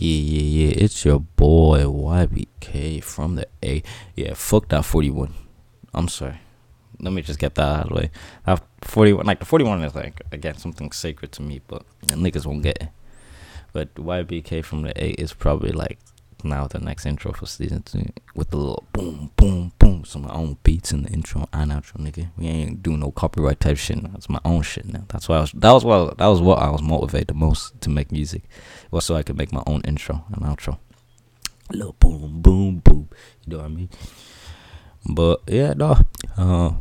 Yeah, yeah, yeah. It's your boy YBK from the A. Yeah, fuck that 41. I'm sorry. Let me just get that out of the way. That 41, like the 41 is like, again, something sacred to me, but niggas won't get it. But YBK from the A is probably like now the next intro for season two with the little boom, boom, boom. Of my own beats in the intro and outro, nigga. We ain't doing no copyright type shit. It's my own shit now. That's why I was. That was what. That was what I was motivated the most to make music. Was so I could make my own intro and outro. A little boom, boom, boom. You know what I mean? But yeah, no. Uh,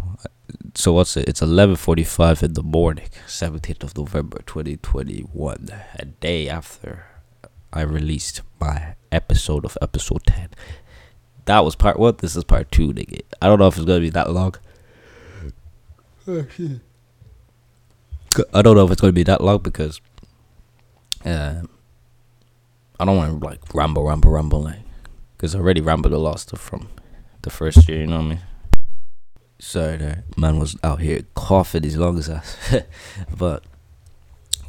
so what's it? It's eleven forty five in the morning, seventeenth of November, twenty twenty one. A day after I released my episode of episode 10. That was part one. This is part two, nigga. I don't know if it's gonna be that long. I don't know if it's gonna be that long because uh, I don't want to like ramble, ramble, ramble, like because I already rambled a lot stuff from the first year. You know what I mean? Sorry, man was out here coughing his lungs out, but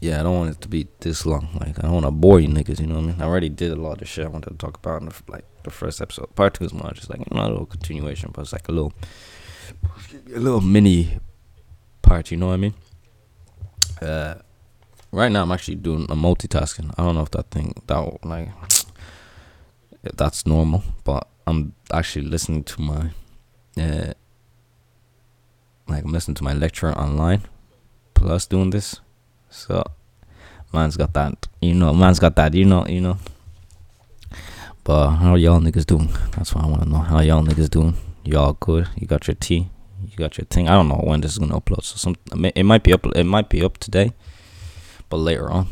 yeah, I don't want it to be this long. Like, I don't want to bore you niggas, you know what I mean? I already did a lot of shit I wanted to talk about in the, like the first episode. Part two is more just like you a little continuation, but it's like a little, a little mini part. You know what I mean? Uh, right now I'm actually doing a multitasking. I don't know if that thing that like if that's normal, but I'm actually listening to my, uh, like I'm listening to my lecture online, plus doing this. So, man's got that, you know, man's got that, you know, you know. But how y'all niggas doing? That's what I want to know. How y'all niggas doing? Y'all good? You got your tea? You got your thing? I don't know when this is gonna upload. So some, it might be up. It might be up today, but later on,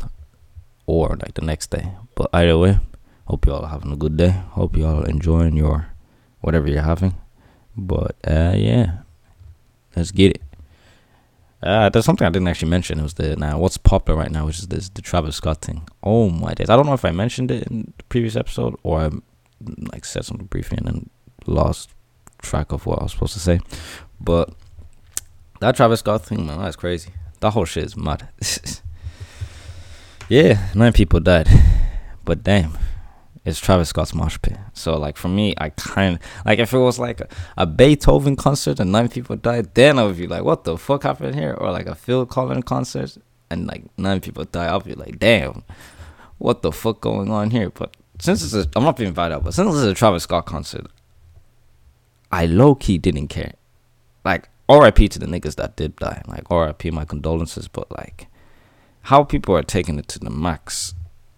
or like the next day. But either way, hope y'all are having a good day. Hope y'all enjoying your whatever you're having. But uh, yeah, let's get it. Uh, there's something I didn't actually mention. It was the now what's popular right now, which is this the Travis Scott thing. Oh my days! I don't know if I mentioned it in the previous episode or I like said something briefly and then lost track of what I was supposed to say. But that Travis Scott thing, man, that's crazy. That whole shit is mad. yeah, nine people died, but damn, it's Travis Scott's mosh pit. So like for me, I kind like if it was like a, a, Beethoven concert and nine people died, then I would be like, what the fuck happened here? Or like a Phil Collins concert and like nine people die, I'll be like, damn, what the fuck going on here? But since it's a, I'm not being invited but since it's a Travis Scott concert, I low key didn't care. Like R.I.P. to the niggas that did die. Like R.I.P. My condolences, but like how people are taking it to the max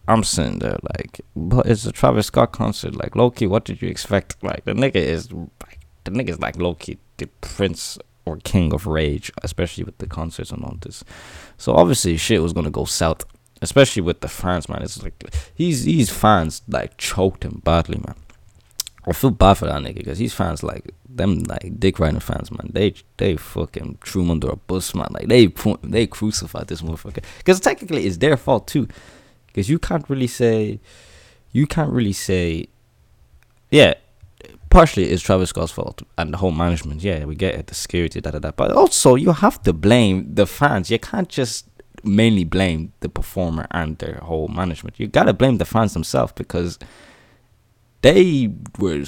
I'm sitting there like, but it's a Travis Scott concert. Like Loki, what did you expect? Like the nigga is like the nigga is like Loki, the prince or king of rage, especially with the concerts and all this. So obviously shit was gonna go south, especially with the fans, man. It's like he's these fans like choked him badly, man. I feel bad for that nigga because these fans like them like dick riding fans, man. They they fucking threw him under a bus, man. Like they they crucified this motherfucker because technically it's their fault too because you can't really say you can't really say yeah partially it's Travis Scott's fault and the whole management yeah we get it the security da da da. But also you have to blame the fans. You can't just mainly blame the performer and their whole management. You gotta blame the fans themselves because they were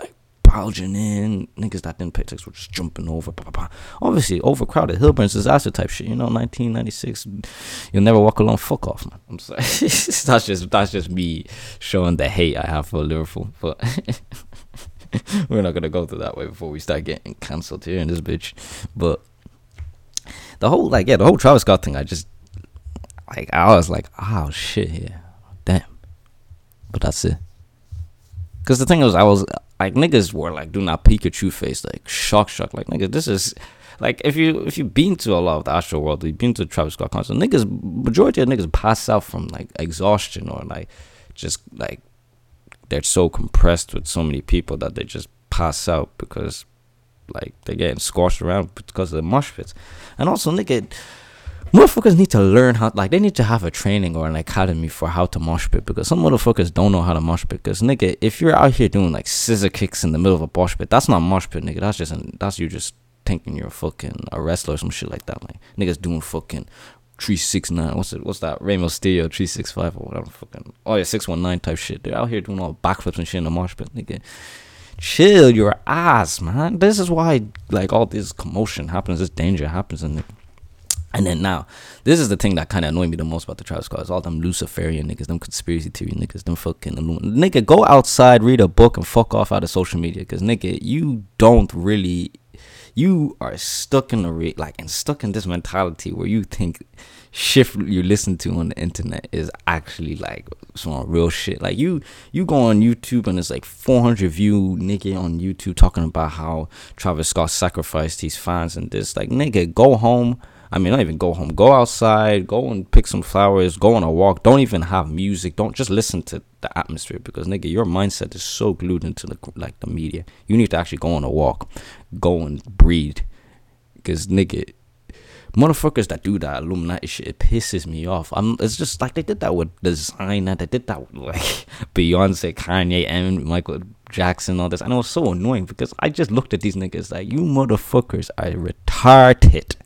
like barging in. Niggas that didn't pay tax were just jumping over. Bah, bah, bah. Obviously, overcrowded. Hillsborough disaster type shit. You know, 1996. You'll never walk alone. Fuck off, man. I'm sorry. that's just that's just me showing the hate I have for Liverpool. But we're not gonna go through that way before we start getting cancelled here in this bitch. But the whole like yeah, the whole Travis Scott thing. I just like I was like, oh shit, yeah, damn. But that's it. Cause the thing was, I was like niggas were like doing that Pikachu face, like shock, shock. Like nigga, this is like if you if you've been to a lot of the Astroworld, you've been to Travis Scott concert, niggas majority of niggas pass out from like exhaustion or like just like they're so compressed with so many people that they just pass out because like they're getting squashed around because of the mosh pits. And also nigga motherfuckers need to learn how like they need to have a training or an academy for how to mosh pit because some motherfuckers don't know how to mosh pit because nigga if you're out here doing like scissor kicks in the middle of a mosh pit that's not mosh pit nigga that's just an, that's you just thinking you're fucking a wrestler or some shit like that like niggas doing fucking three six nine. What's it? What's that? Three six five or whatever. Fucking oh yeah, six one nine type shit. They're out here doing all backflips and shit in the mosh pit, nigga. Chill your ass, man. This is why like all this commotion happens, this danger happens, and and then now, this is the thing that kind of annoyed me the most about the Travis Scott. Is all them Luciferian niggas, them conspiracy theory niggas, them fucking nigga. Go outside, read a book, and fuck off out of social media, cause nigga, you don't really, you are stuck in the re- like and stuck in this mentality where you think shit you listen to on the internet is actually like some real shit. Like you, you go on YouTube and it's like 400 view nigga on YouTube talking about how Travis Scott sacrificed his fans and this. Like nigga, go home I mean, not even go home. Go outside. Go and pick some flowers. Go on a walk. Don't even have music. Don't just listen to the atmosphere because nigga, your mindset is so glued into the like the media. You need to actually go on a walk. Go and breathe. Because nigga, motherfuckers that do that Illuminati shit, it pisses me off. I'm. It's just like they did that with Desiigner. They did that with like Beyonce, Kanye, and Michael Jackson, all this. And it was so annoying because I just looked at these niggas like you motherfuckers are retarded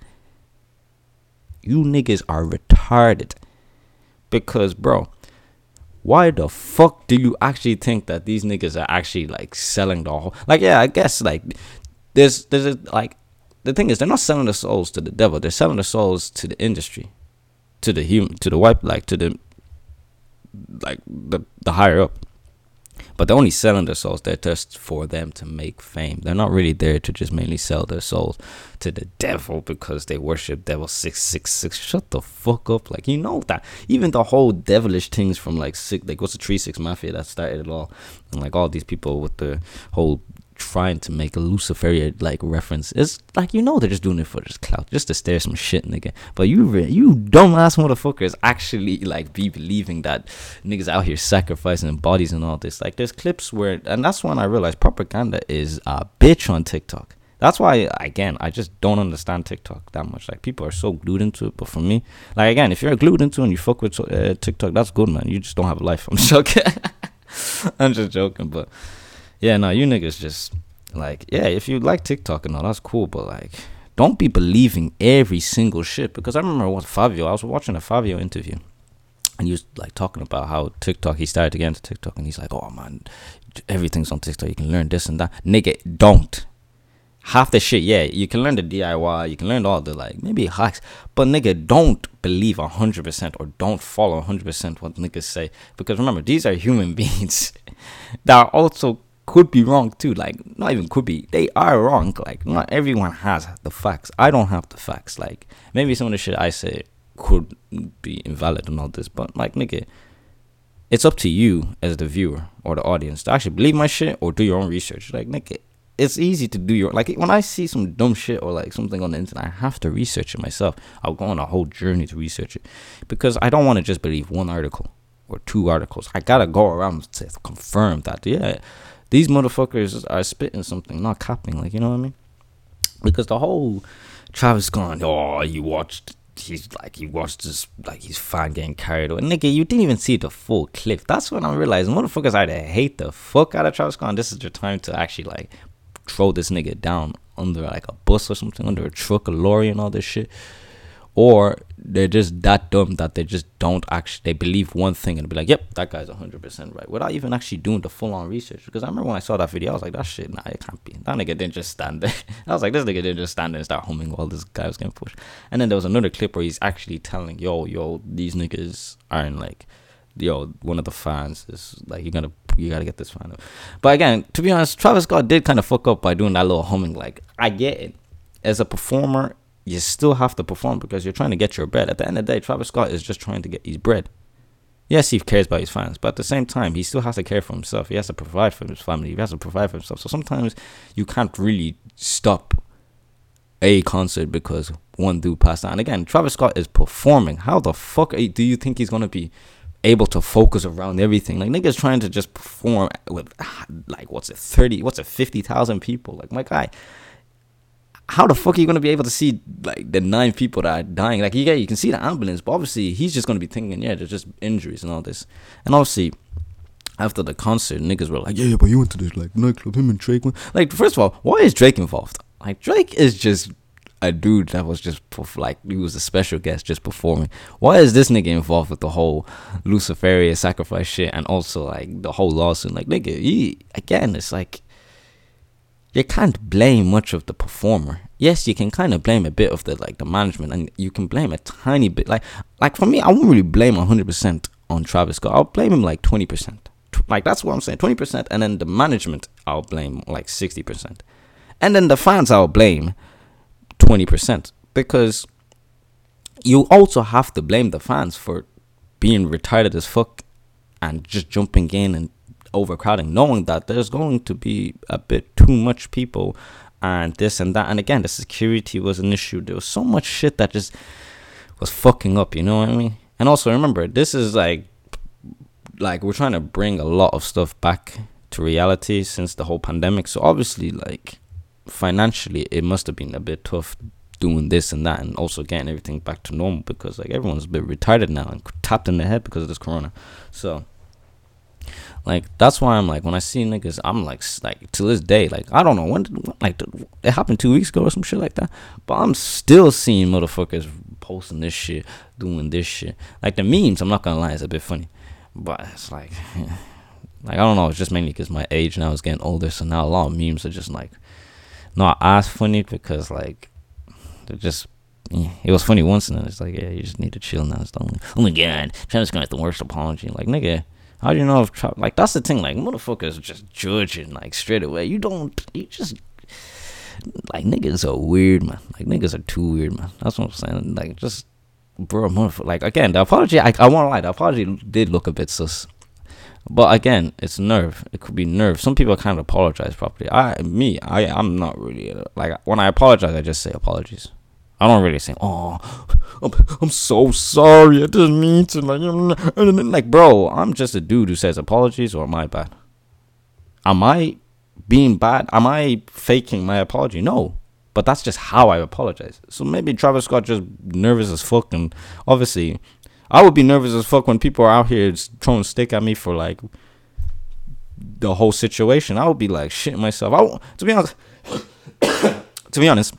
you niggas are retarded. Because, bro, why the fuck do you actually think that these niggas are actually like selling the whole? Like, yeah, I guess like there's there's a, like the thing is they're not selling the souls to the devil. They're selling the souls to the industry, to the human, to the white, like to the like the the higher up but they're only selling their souls. They're just for them to make fame. They're not really there to just mainly sell their souls to the devil because they worship devil six six six. Shut the fuck up. Like you know that even the whole devilish things from like six like what's the three six mafia that started it all, and like all these people with the whole trying to make a Luciferian like reference. It's like you know they're just doing it for just clout, just to stare some shit, nigga. But you re- you dumbass motherfuckers actually like be believing that niggas out here sacrificing bodies and all this. Like there's clips where, and that's when I realized propaganda is a bitch on TikTok. That's why again I just don't understand TikTok that much. Like people are so glued into it, but for me, like again, if you're glued into it and you fuck with uh, TikTok, that's good, man. You just don't have a life. I'm joking. I'm just joking, but yeah, no, you niggas just like, yeah, if you like TikTok and all, that's cool, but like, don't be believing every single shit. Because I remember what Fabio, I was watching a Fabio interview, and he was like talking about how TikTok, he started to get into TikTok, and he's like, oh man, everything's on TikTok. You can learn this and that. Nigga, don't. Half the shit, yeah, you can learn the DIY, you can learn all the like maybe hacks, but nigga, don't believe hundred percent or don't follow hundred percent what niggas say because remember these are human beings that are also could be wrong too. Like, not even could be. They are wrong. Like, not everyone has the facts. I don't have the facts. Like, maybe some of the shit I say could be invalid and all this, but like, nigga, it's up to you as the viewer or the audience to actually believe my shit or do your own research. Like, nigga, it's easy to do your like when I see some dumb shit or like something on the internet, I have to research it myself. I'll go on a whole journey to research it because I don't want to just believe one article or two articles. I gotta go around to confirm that yeah these motherfuckers are spitting something, not capping. Like you know what I mean? Because the whole Travis going, oh, you watched. He's like he watched this like he's fan getting carried away. Nigga, you didn't even see the full clip. That's when I realized motherfuckers either hate the fuck out of Travis Scott. This is your time to actually like throw this nigga down under like a bus or something, under a truck, a lorry, and all this shit or they're just that dumb that they just don't actually they believe one thing and be like, "Yep, that guy's hundred percent right," without even actually doing the full on research. Because I remember when I saw that video, I was like, "That shit, nah, it can't be." That nigga didn't just stand there. I was like, "This nigga didn't just stand there and start humming while this guy was getting pushed." And then there was another clip where he's actually telling, "Yo, yo, these niggas aren't like." Yo, one of the fans is like you gotta you gotta get this fan. But again, to be honest, Travis Scott did kind of fuck up by doing that little humming. Like I get it, as a performer, you still have to perform because you're trying to get your bread. At the end of the day, Travis Scott is just trying to get his bread. Yes, he cares about his fans, but at the same time, he still has to care for himself. He has to provide for his family. He has to provide for himself. So sometimes you can't really stop a concert because one dude passed out. And again, Travis Scott is performing. How the fuck do you think he's gonna be able to focus around everything? Like niggas trying to just perform with like what's it, thirty, what's it, fifty thousand people? Like my guy, how the fuck are you gonna be able to see like the nine people that are dying? Like yeah, you can see the ambulance, but obviously he's just gonna be thinking, yeah, there's just injuries and all this. And obviously, after the concert, niggas were like, yeah, yeah, but you went to this like nightclub, him and Drake went. Like, first of all, why is Drake involved? Like Drake is just a dude that was just like he was a special guest just performing. Why is this nigga involved with the whole Luciferian sacrifice shit and also like the whole lawsuit? Like nigga, he, again, it's like you can't blame much of the performer. Yes, you can kind of blame a bit of the like the management, and you can blame a tiny bit. Like like for me, I wouldn't really blame hundred percent on Travis Scott. I'll blame him like twenty percent. Like that's what I'm saying, twenty percent, and then the management I'll blame like sixty percent, and then the fans I'll blame twenty percent because you also have to blame the fans for being retarded as fuck and just jumping in and overcrowding, knowing that there's going to be a bit too much people and this and that. And again, the security was an issue. There was so much shit that just was fucking up, you know what I mean? And also remember, this is like like we're trying to bring a lot of stuff back to reality since the whole pandemic. So obviously like financially it must have been a bit tough doing this and that and also getting everything back to normal because like everyone's a bit retarded now and tapped in the head because of this corona. So like that's why I'm like when I see niggas, I'm like like to this day, like I don't know when, like it happened two weeks ago or some shit like that, but I'm still seeing motherfuckers posting this shit, doing this shit. Like the memes, I'm not gonna lie, it's a bit funny, but it's like, like I don't know, it's just mainly because my age now is getting older, so now a lot of memes are just like not as funny because like they're just yeah, it was funny once and then it's like yeah you just need to chill now it's the only oh my god Travis have the worst apology like nigga how do you know if Trump? Like that's the thing. Like motherfuckers just judging like straight away. You don't. You just like niggas are weird, man. Like niggas are too weird, man. That's what I'm saying. Like just bro, motherfucker. Like again, the apology. I I won't lie. The apology did look a bit sus. But again, it's nerve. It could be nerve. Some people can't apologize properly. I, me, I, I'm not really like when I apologize. I just say apologies. I don't really say, "Oh, I'm, I'm so sorry. I didn't mean to." Like, like, bro, I'm just a dude who says apologies, or am I bad? Am I being bad? Am I faking my apology? No, but that's just how I apologize. So maybe Travis Scott just nervous as fuck, and obviously, I would be nervous as fuck when people are out here throwing stick at me for like the whole situation. I would be like shitting myself. I to be honest, to be honest.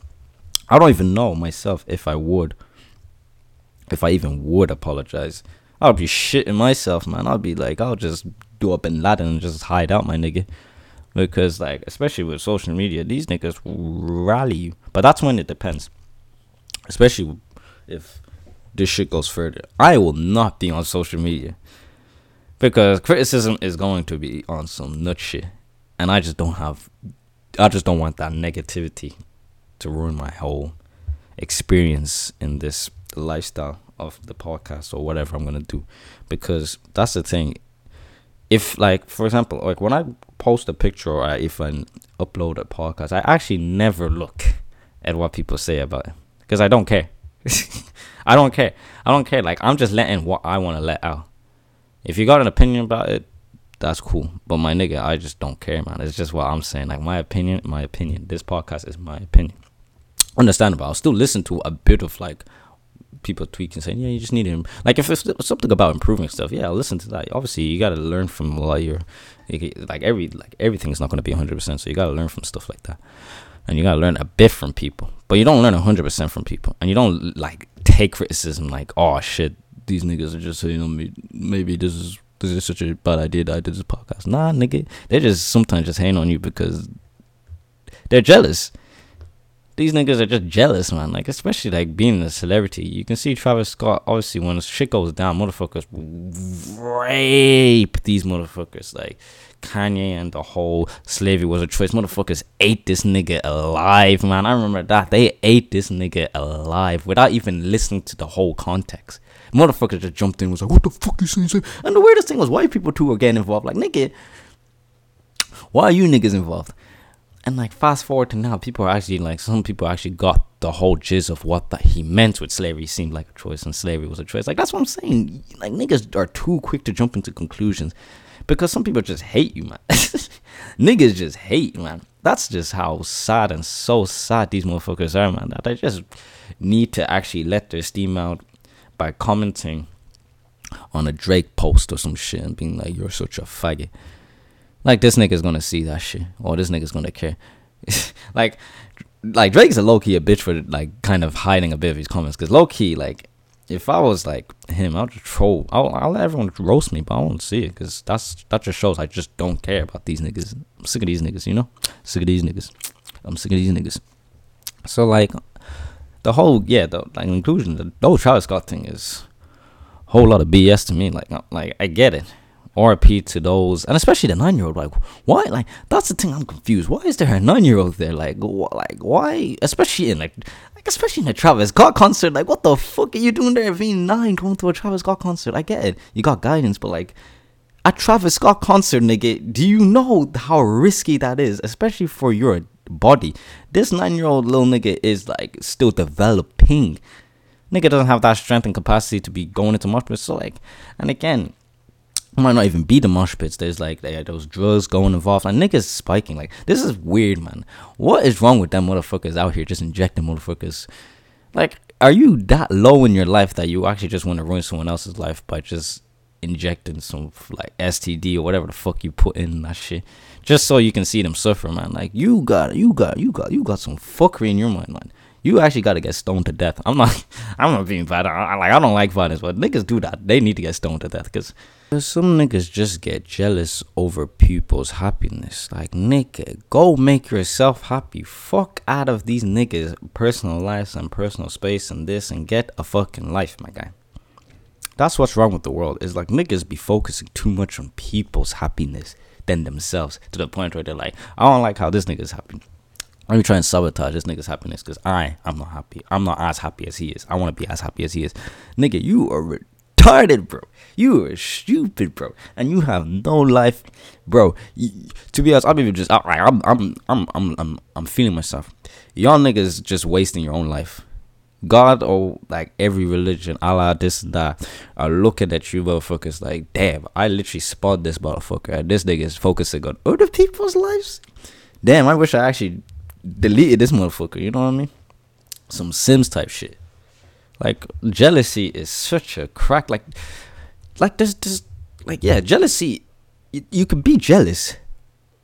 I don't even know myself if I would, if I even would apologize. I'll be shitting myself, man. I'll be like, I'll just do up in Latin and just hide out, my nigga. Because, like, especially with social media, these niggas rally you. But that's when it depends. Especially if this shit goes further. I will not be on social media. Because criticism is going to be on some nut shit. And I just don't have, I just don't want that negativity to ruin my whole experience in this lifestyle of the podcast or whatever I'm gonna do, because that's the thing. If like for example, like when I post a picture or if I upload a podcast, I actually never look at what people say about it because I don't care. I don't care. I don't care. Like I'm just letting what I want to let out. If you got an opinion about it, that's cool. But my nigga, I just don't care, man. It's just what I'm saying. Like my opinion, my opinion. This podcast is my opinion understandable. I'll still listen to a bit of like people tweaking saying, yeah, you just need him. Like if it's something about improving stuff, yeah, I'll listen to that. Obviously, you got to learn from a lot your, like every like everything's not going to be hundred percent. So you got to learn from stuff like that, and you got to learn a bit from people. But you don't learn hundred percent from people, and you don't like take criticism like, oh shit, these niggas are just saying oh, on me. Maybe this is this is such a bad idea that I did this podcast. Nah, nigga, they just sometimes just hang on you because they're jealous these niggas are just jealous, man. Like, especially like being a celebrity. You can see Travis Scott, obviously, when shit goes down, motherfuckers rape these motherfuckers. Like, Kanye and the whole slavery was a choice. Motherfuckers ate this nigga alive, man. I remember that. They ate this nigga alive without even listening to the whole context. Motherfuckers just jumped in was like, what the fuck you saying? And the weirdest thing was white people too were getting involved. Like, nigga, why are you niggas involved? And like fast forward to now, people are actually like some people actually got the whole jizz of what the, he meant with slavery seemed like a choice and slavery was a choice. Like that's what I'm saying. Like niggas are too quick to jump into conclusions because some people just hate you, man. niggas just hate, you, man. That's just how sad and so sad these motherfuckers are, man. That they just need to actually let their steam out by commenting on a Drake post or some shit and being like, "You're such a faggot." Like this nigga's gonna see that shit, or this nigga's gonna care. like like Drake's a low key a bitch for like kind of hiding a bit of his comments because low key like if I was like him, I'll just troll. I'll, I'll let everyone roast me, but I won't see it because that's that just shows I just don't care about these niggas. I'm sick of these niggas, you know. Sick of these niggas. I'm sick of these niggas. So like the whole yeah, the like inclusion, the, the whole Travis Scott thing is a whole lot of BS to me. Like like I get it. RP to those, and especially the nine year old. Like, why? Like, that's the thing I'm confused. Why is there a nine year old there? Like, like, why? Especially in like, like, especially in a Travis Scott concert. Like, what the fuck are you doing there being nine going to a Travis Scott concert? I get it. You got guidance, but like, a Travis Scott concert, nigga, do you know how risky that is, especially for your body? This nine year old little nigga is like still developing. Nigga doesn't have that strength and capacity to be going into pits. So like, and again, might not even be the mosh pits. There's like there those drugs going involved. Like niggas spiking. Like this is weird, man. What is wrong with them motherfuckers out here just injecting motherfuckers? Like, are you that low in your life that you actually just want to ruin someone else's life by just injecting some like STD or whatever the fuck you put in that shit, just so you can see them suffer, man? Like you got, you got, you got, you got some fuckery in your mind, man you actually got to get stoned to death. I'm not, I'm not being bad. I, like, I don't like violence, but niggas do that. They need to get stoned to death because some niggas just get jealous over people's happiness. Like, nigga, go make yourself happy. Fuck out of these niggas' personal lives and personal space and this and get a fucking life, my guy. That's what's wrong with the world. Is like niggas be focusing too much on people's happiness than themselves to the point where they're like, I don't like how this nigga's happy. Let me try and sabotage this nigga's happiness because I I'm not happy. I'm not as happy as he is. I want to be as happy as he is. Nigga, you are retarded, bro. You are stupid, bro. And you have no life, bro. to be honest, I'm even just outright. I'm I'm I'm I'm I'm I'm feeling myself. Y'all niggas just wasting your own life. God or like every religion, Allah, this and that, are looking at you motherfuckers like, damn, I literally spot this motherfucker. And this nigga is focusing on other people's lives. Damn, I wish I actually deleted this motherfucker. You know what I mean? Some Sims type shit. Like jealousy is such a crack. Like, like this, this, like yeah, jealousy. You, you can be jealous,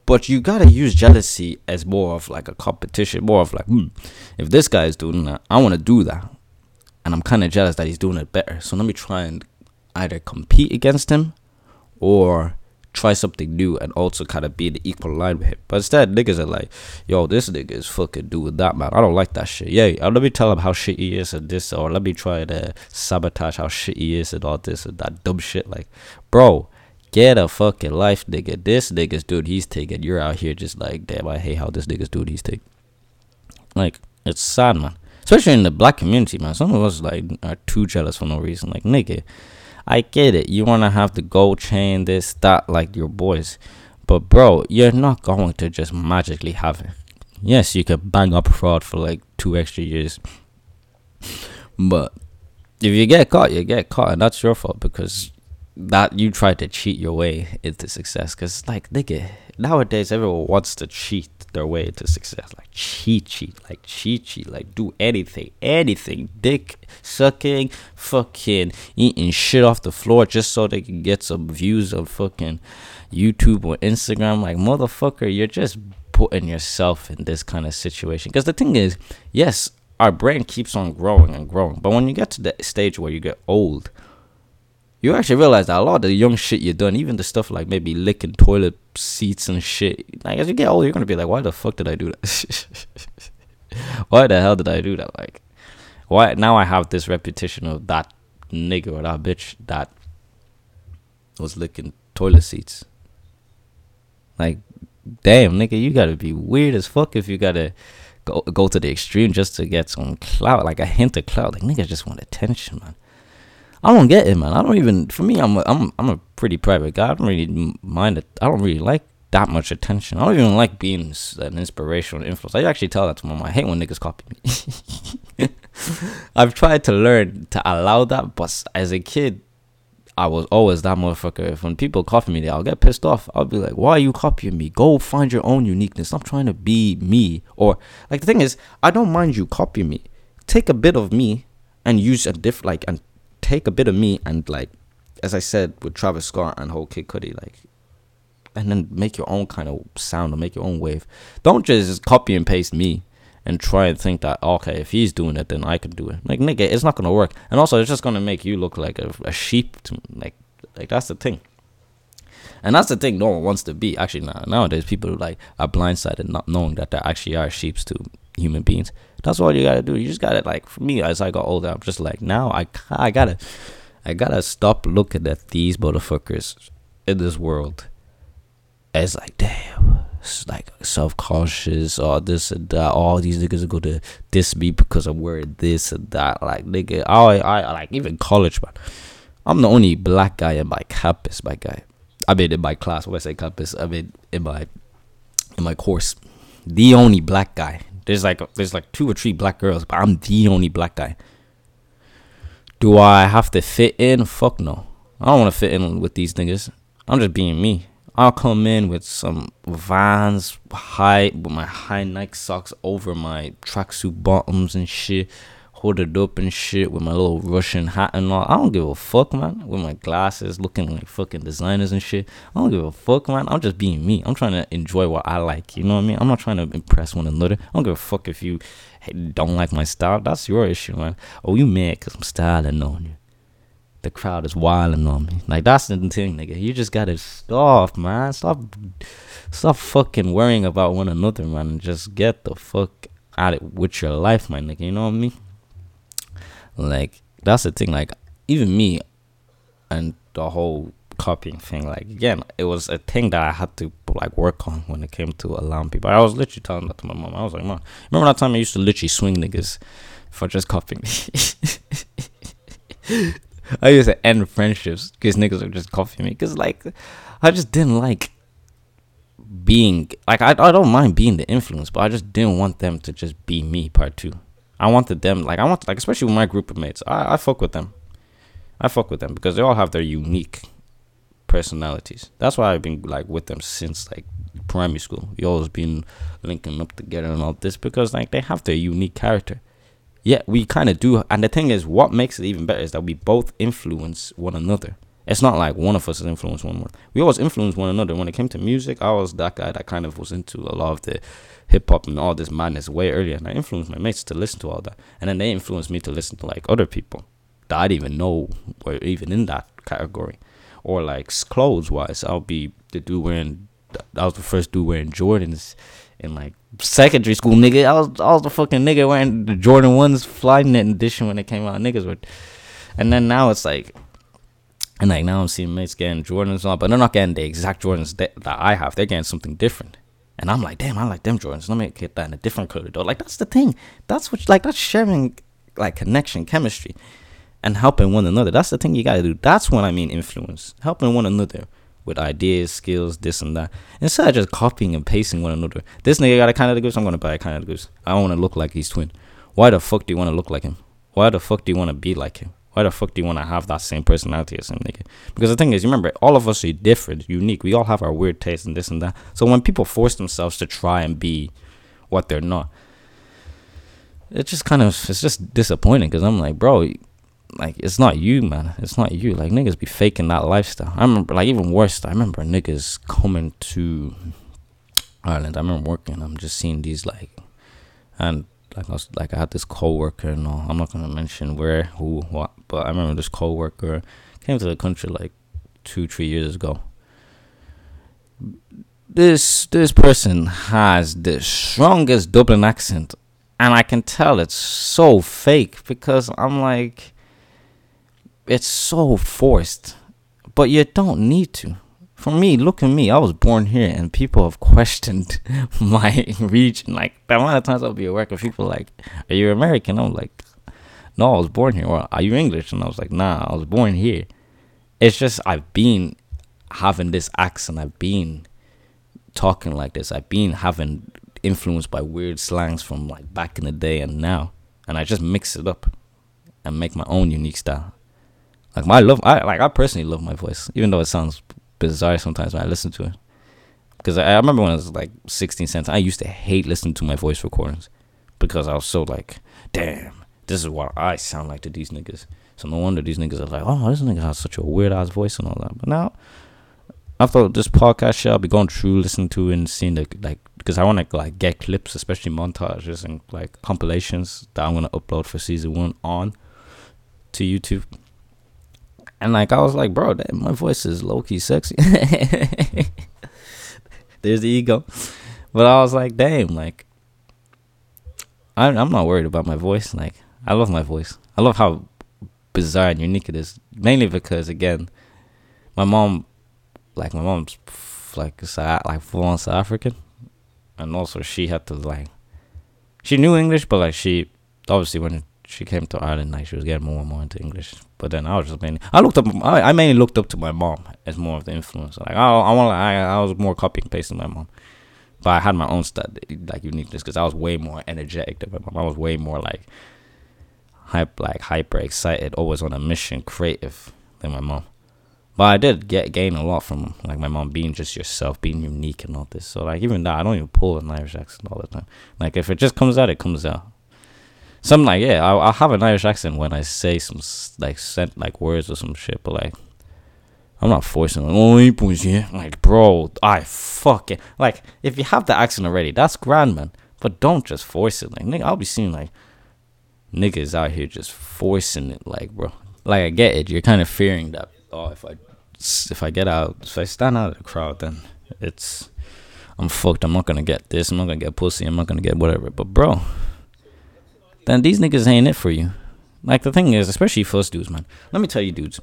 but you gotta use jealousy as more of like a competition, more of like, hmm, if this guy is doing that, I want to do that, and I'm kind of jealous that he's doing it better. So let me try and either compete against him, or try something new and also kind of be in the equal line with him. But instead, niggas are like, yo, this nigga is fucking doing that, man. I don't like that shit. Yeah, uh, let me tell him how shit he is and this, or let me try to sabotage how shit he is and all this and that dumb shit. Like, bro, get a fucking life, nigga. This nigga's dude he's taking. You're out here just like, damn, I hate how this nigga's dude he's taking. Like, it's sad, man. Especially in the black community, man. Some of us like are too jealous for no reason. Like, nigga, I get it. You want to have the gold chain, this, that, like your boys. But, bro, you're not going to just magically have it. Yes, you could bang up fraud for like two extra years. But if you get caught, you get caught. And that's your fault because that you tried to cheat your way into success. Because, like, nigga, nowadays everyone wants to cheat their way to success. Like cheat, cheat, like cheat, cheat, like do anything, anything, dick sucking, fucking eating shit off the floor just so they can get some views on fucking YouTube or Instagram. Like motherfucker, you're just putting yourself in this kind of situation. Because the thing is, yes, our brain keeps on growing and growing, but when you get to the stage where you get old you actually realize that a lot of the young shit you're doing, even the stuff like maybe licking toilet seats and shit, like as you get older, you're gonna be like, why the fuck did I do that? why the hell did I do that? Like, why now I have this reputation of that nigga or that bitch that was licking toilet seats. Like, damn, nigga, you gotta be weird as fuck if you gotta go go to the extreme just to get some clout, like a hint of clout. Like, niggas just want attention, man. I don't get it, man. I don't even. For me, I'm a, I'm I'm a pretty private guy. I don't really mind it. I don't really like that much attention. I don't even like being an inspirational influence. I actually tell that to my mom. I hate when niggas copy me. I've tried to learn to allow that, but as a kid, I was always that motherfucker. If when people copy me, I'll get pissed off. I'll be like, "Why are you copying me? Go find your own uniqueness. Stop trying to be me." Or like the thing is, I don't mind you copying me. Take a bit of me and use a diff like and take a bit of me and like, as I said with Travis Scott and whole Kid Cudi, like, and then make your own kind of sound or make your own wave. Don't just copy and paste me and try and think that okay, if he's doing it, then I can do it. Like nigga, it's not gonna work. And also, it's just gonna make you look like a, a sheep. To, like, like that's the thing. And that's the thing no one wants to be. Actually, now nowadays people like are blindsided not knowing that there actually are sheep to human beings. That's all you gotta do. You just gotta like for me as I got older, I'm just like now I I gotta I gotta stop looking at these motherfuckers in this world as like damn like self cautious or this and that. All these niggas are gonna diss me because I'm wearing this and that. Like nigga, I I like even college man. I'm the only black guy in my campus, my guy. I mean in my class. I say campus, I mean in my in my course. The only black guy. There's like there's like two or three black girls, but I'm the only black guy. Do I have to fit in? Fuck no. I don't want to fit in with these niggas. I'm just being me. I'll come in with some Vans high with my high Nike socks over my tracksuit bottoms and shit, hold it up and shit with my little Russian hat and all. I don't give a fuck, man. With my glasses, looking like fucking designers and shit. I don't give a fuck, man. I'm just being me. I'm trying to enjoy what I like. You know what I mean? I'm not trying to impress one another. I don't give a fuck if you don't like my style. That's your issue, man. Oh, you mad because I'm styling on you the crowd is wilding on me. Like that's the thing, nigga. You just gotta stop, man. Stop, stop fucking worrying about one another, man. Just get the fuck out of it with your life, my nigga. You know what I mean? Like that's the thing. Like even me, and the whole copying thing. Like again, it was a thing that I had to like work on when it came to allowing people. I was literally telling that to my mom. I was like, mom, remember that time I used to literally swing niggas for just copying me." I used to end friendships because niggas would just coffee me. Because, like, I just didn't like being, like, I, I don't mind being the influence, but I just didn't want them to just be me, part two. I wanted them, like, I want, like, especially with my group of mates, I, I fuck with them. I fuck with them because they all have their unique personalities. That's why I've been, like, with them since, like, primary school. We always been linking up together and all this because, like, they have their unique character yeah, we kind of do. And the thing is, what makes it even better is that we both influence one another. It's not like one of us is influence one more. We always influence one another. When it came to music, I was that guy that kind of was into a lot of the hip hop and all this madness way earlier. And I influenced my mates to listen to all that. And then they influenced me to listen to like other people that I didn't even know were even in that category. Or like clothes wise, I'll be the dude wearing, I was the first dude wearing Jordans in like secondary school, nigga. I was I was the fucking nigga wearing the Jordan ones Flyknit edition when it came out. Niggas were, and then now it's like, and like now I'm seeing mates getting Jordans on, but they're not getting the exact Jordans that, that I have. They're getting something different. And I'm like, damn, I like them Jordans. Let me get that in a different color though. Like that's the thing. That's what like that's sharing like connection, chemistry, and helping one another. That's the thing you gotta do. That's what I mean influence. Helping one another with ideas, skills, this and that. Instead of just copying and pasting one another. This nigga got a Canada Goose, I'm gonna buy a Canada Goose. I don't wanna look like his twin. Why the fuck do you wanna look like him? Why the fuck do you wanna be like him? Why the fuck do you wanna have that same personality as him, nigga? Because the thing is, remember, all of us are different, unique. We all have our weird tastes and this and that. So when people force themselves to try and be what they're not, it's just kind of it's just disappointing because I'm like, bro, like it's not you, man. It's not you. Like niggas be faking that lifestyle. I remember, like even worse. I remember niggas coming to Ireland. I remember working. I'm just seeing these like, and like I was like I had this coworker. No, I'm not gonna mention where, who, what. But I remember this coworker came to the country like two, three years ago. This this person has the strongest Dublin accent, and I can tell it's so fake because I'm like it's so forced, but you don't need to. For me, look at me. I was born here, and people have questioned my region. Like the amount of times I'll be at work, and people like, "Are you American?" I'm like, "No, I was born here." Or, "Are you English?" And I was like, "Nah, I was born here." It's just I've been having this accent. I've been talking like this. I've been having influenced by weird slangs from like back in the day and now, and I just mix it up and make my own unique style. Like my love, I like I personally love my voice, even though it sounds bizarre sometimes when I listen to it. Because I, I remember when I was like 16 cents, I used to hate listening to my voice recordings because I was so like, damn, this is what I sound like to these niggas. So no wonder these niggas are like, oh, this nigga has such a weird ass voice and all that. But now, after this podcast shit, I'll be going through, listening to, and seeing the like because I want to like get clips, especially montages and like compilations that I'm gonna upload for season one on to YouTube. And like I was like, bro, damn, my voice is low key sexy. There's the ego, but I was like, damn, like I, I'm not worried about my voice. Like I love my voice. I love how bizarre and unique it is. Mainly because again, my mom, like my mom's like like full on South African, and also she had to like, she knew English, but like she obviously when she came to Ireland, like she was getting more and more into English. But then I was just mainly, I looked up, I, I mainly looked up to my mom as more of the influence. Like I, I want, I, I was more copying pasting my mom, but I had my own stuff like uniqueness because I was way more energetic than my mom. I was way more like hype, like hyper excited, always on a mission, creative than my mom. But I did get gain a lot from like my mom being just yourself, being unique and all this. So like even that, I don't even pull an Irish accent all the time. Like if it just comes out, it comes out. Some like yeah, I'll, I'll have an Irish accent when I say some like sent like words or some shit, but like I'm not forcing like, oh, yeah. Like, bro, I fuck it. Like, if you have the accent already, that's grand, man. But don't just force it. Like, nigga, I'll be seeing like niggas out here just forcing it. Like, bro, like I get it. You're kind of fearing that. Oh, if I if I get out, if I stand out of the crowd, then it's I'm fucked. I'm not gonna get this. I'm not gonna get pussy. I'm not gonna get whatever. But bro, then these niggas ain't it for you. Like the thing is, especially first dudes, man. Let me tell you, dudes,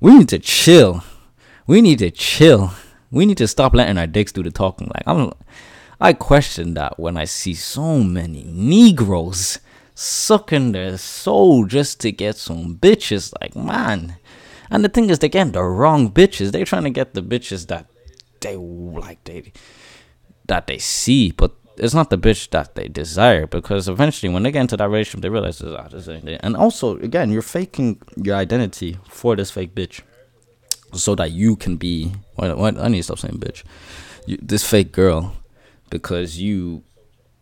we need to chill. We need to chill. We need to stop letting our dicks do the talking. Like I'm, I question that when I see so many Negroes sucking their soul just to get some bitches. Like man, and the thing is, they're getting the wrong bitches. They're trying to get the bitches that they like they that they see, but it's not the bitch that they desire because eventually when they get into that relationship they realize oh, this ain't it. And also again, you're faking your identity for this fake bitch. So that you can be what, I need to stop saying bitch. You, this fake girl because you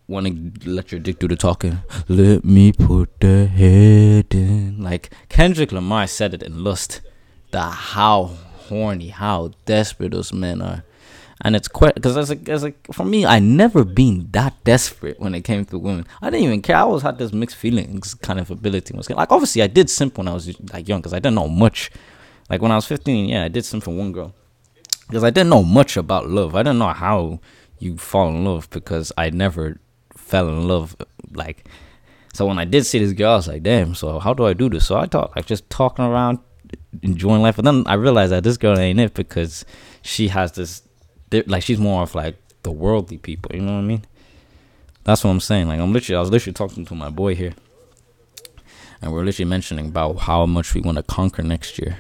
want to let your dick do the talking. Let me put the head in. Like Kendrick Lamar said it in Lust the how horny, how desperate those men are. And it's quite because as a, as a for me, I never been that desperate when it came to women. I didn't even care. I always had this mixed feelings kind of ability. Like obviously, I did simp when I was like young because I didn't know much. Like when I was 15, yeah, I did simp for one girl because I didn't know much about love. I didn't know how you fall in love because I never fell in love like. So when I did see this girl, I was like, damn. So how do I do this? So I thought like just talking around, enjoying life. But then I realized that this girl ain't it because she has this, like, she's more of like the worldly people. You know what I mean? That's what I'm saying. Like, I'm literally, I was literally talking to my boy here, and we're literally mentioning about how much we want to conquer next year.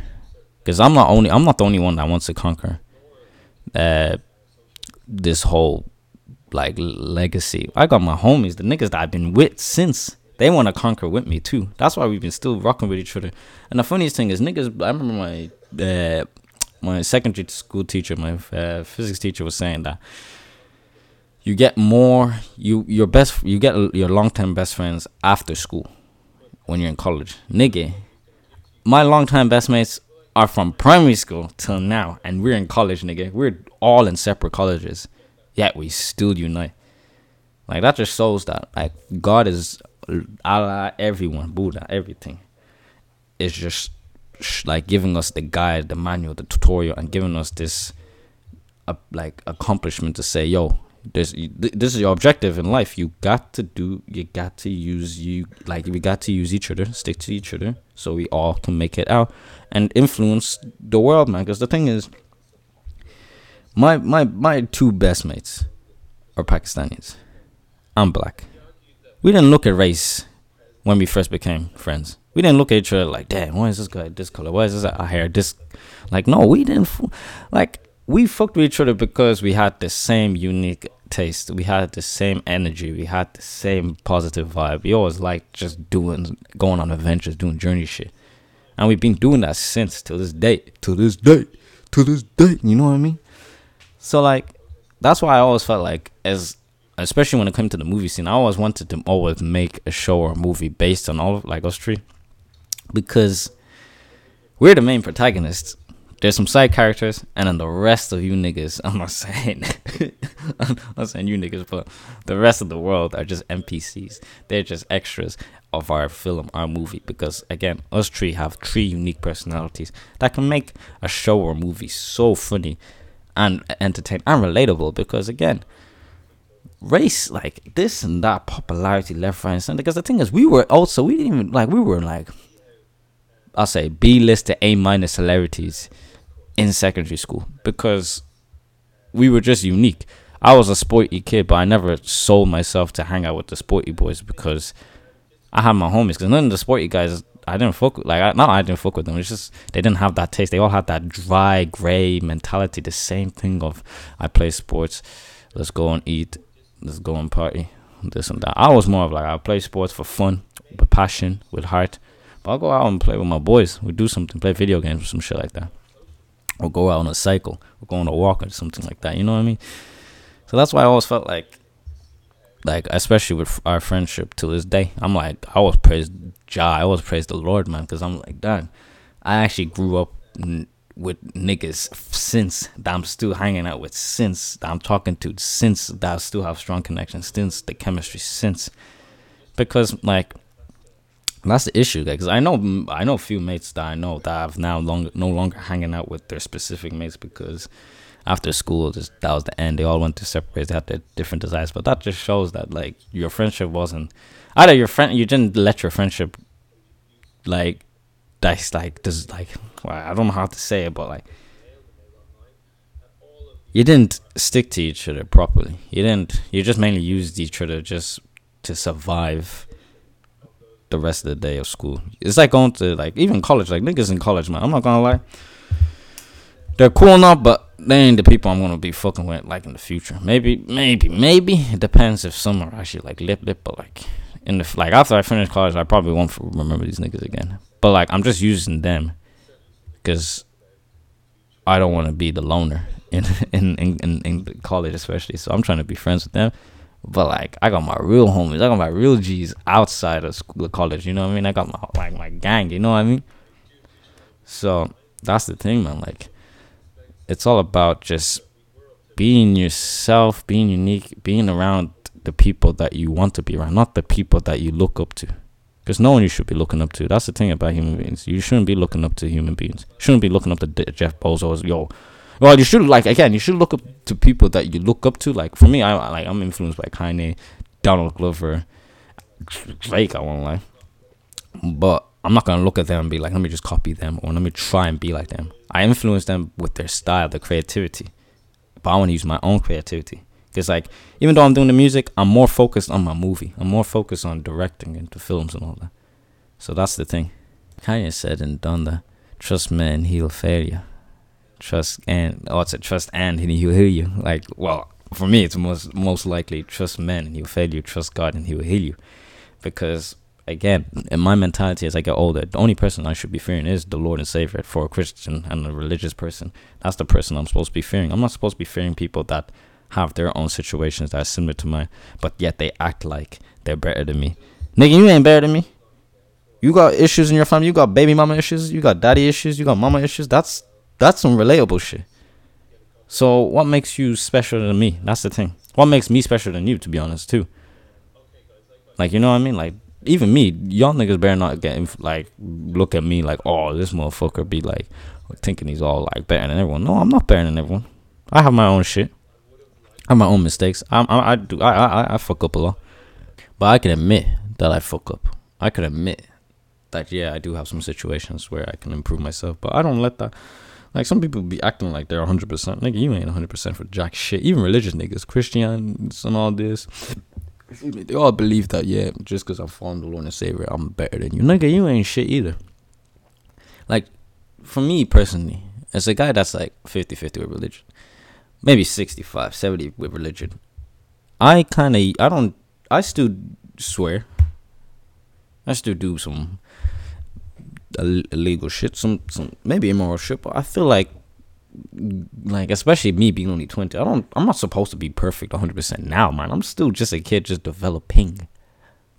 Because I'm not only, I'm not the only one that wants to conquer. Uh, this whole like legacy. I got my homies, the niggas that I've been with since they want to conquer with me too. That's why we've been still rocking with each other. And the funniest thing is, niggas. I remember my uh, my secondary school teacher, my uh, physics teacher, was saying that you get more you your best you get your long term best friends after school when you're in college. Nigga, my long time best mates are from primary school till now, and we're in college, nigga. We're all in separate colleges, yet we still unite. Like that just shows that like God is Allah, everyone, Buddha, everything. It's just like giving us the guide, the manual, the tutorial, and giving us this, uh, like accomplishment to say, yo, this this is your objective in life. You got to do. You got to use you like we got to use each other, stick to each other, so we all can make it out and influence the world, man. Because the thing is, my my my two best mates are Pakistanis. I'm black we didn't look at race when we first became friends. We didn't look at each other like, damn, why is this guy this color? Why is this hair this? Like, no, we didn't. Like, we fucked with each other because we had the same unique taste. We had the same energy. We had the same positive vibe. We always like just doing, going on adventures, doing journey shit. And we've been doing that since to this day, to this day, to this day. You know what I mean? So like, that's why I always felt like as especially when it came to the movie scene, I always wanted to always make a show or a movie based on all like us three, because we're the main protagonists. there's some side characters, and then the rest of you niggas. I'm not saying, I'm not saying you niggas, but the rest of the world are just NPCs. They're just extras of our film, our movie. Because again, us three have three unique personalities that can make a show or movie so funny and entertaining and relatable. Because again, race like this and that popularity left, right, and center. Because the thing is, we were also we didn't even like we were like I'll say B list to A minus celebrities in secondary school because we were just unique. I was a sporty kid, but I never sold myself to hang out with the sporty boys because I had my homies. Because none of the sporty guys, I didn't fuck with. Like, I, not I didn't fuck with them. It's just they didn't have that taste. They all had that dry, gray mentality. The same thing of I play sports. Let's go and eat. Let's go and party. This and that. I was more of like I play sports for fun, with passion, with heart. I'll go out and play with my boys. We do something, play video games or some shit like that. Or go out on a cycle, or go on a walk or something like that. You know what I mean? So that's why I always felt like, like especially with our friendship to this day, I'm like I always praise Jah, I always praise the Lord, man, because I'm like, dang, I actually grew up n- with niggas since that I'm still hanging out with, since that I'm talking to, since that I still have strong connections, since the chemistry, since because like that's the issue, because I know I know a few mates that I know that I've now long no longer hanging out with their specific mates because after school, just that was the end. They all went to separate ways. They had their different desires, but that just shows that like your friendship wasn't either your friend. You didn't let your friendship like dice like this like well, I don't know how to say it, but like you didn't stick to each other properly. You didn't. You just mainly used each other just to survive the rest of the day of school. It's like going to like even college. Like niggas in college, man. I'm not gonna lie. They're cool enough, but they ain't the people I'm gonna be fucking with like in the future. Maybe, maybe, maybe. It depends if some are actually like lip lip, but like in the like after I finish college, I probably won't remember these niggas again. But like I'm just using them because I don't want to be the loner in, in in, in in college, especially. So I'm trying to be friends with them. But like I got my real homies, I got my real G's outside of school, college. You know what I mean? I got my like my gang. You know what I mean? So that's the thing, man. Like it's all about just being yourself, being unique, being around the people that you want to be around, not the people that you look up to. Because no one you should be looking up to. That's the thing about human beings. You shouldn't be looking up to human beings. You shouldn't be looking up to Jeff Bezos. Yo, well, you should like again. You should look up to people that you look up to. Like for me, I like I'm influenced by Kanye, Donald Glover, Drake. I won't lie, but I'm not gonna look at them and be like, let me just copy them or let me try and be like them. I influence them with their style, their creativity, but I want to use my own creativity. Because like even though I'm doing the music, I'm more focused on my movie. I'm more focused on directing into films and all that. So that's the thing. Kanye said and done that. Trust man, he'll fail you. Trust and oh, it's a trust and he'll heal you. Like well, for me, it's most most likely trust man and he'll fail you. Trust God and he'll heal you. Because again, in my mentality as I get older, the only person I should be fearing is the Lord and Savior for a Christian and a religious person. That's the person I'm supposed to be fearing. I'm not supposed to be fearing people that have their own situations that are similar to mine, but yet they act like they're better than me. Nigga, you ain't better than me. You got issues in your family. You got baby mama issues. You got daddy issues. You got mama issues. That's that's some relatable shit. So what makes you special than me? That's the thing. What makes me special than you, to be honest, too. Like you know what I mean? Like even me, y'all niggas better not get like look at me like, oh, this motherfucker be like thinking he's all like better than everyone. No, I'm not better than everyone. I have my own shit. I have my own mistakes. I'm, I, I do. I, I, I fuck up a lot, but I can admit that I fuck up. I can admit that yeah, I do have some situations where I can improve myself, but I don't let that. Like some people be acting like they're 100. percent Nigga, you ain't 100 percent for jack shit. Even religious niggas, Christians and all this. They all believe that yeah, just because I'm the Lord and Savior, I'm better than you. Nigga, you ain't shit either. Like for me personally, as a guy that's like 50-50 with religion, maybe 65, 70 with religion. I kind of, I don't, I still swear. I still do some illegal shit, some, some maybe immoral shit, but I feel like, like, especially me being only 20, I don't, I'm not supposed to be perfect 100% now, man. I'm still just a kid just developing.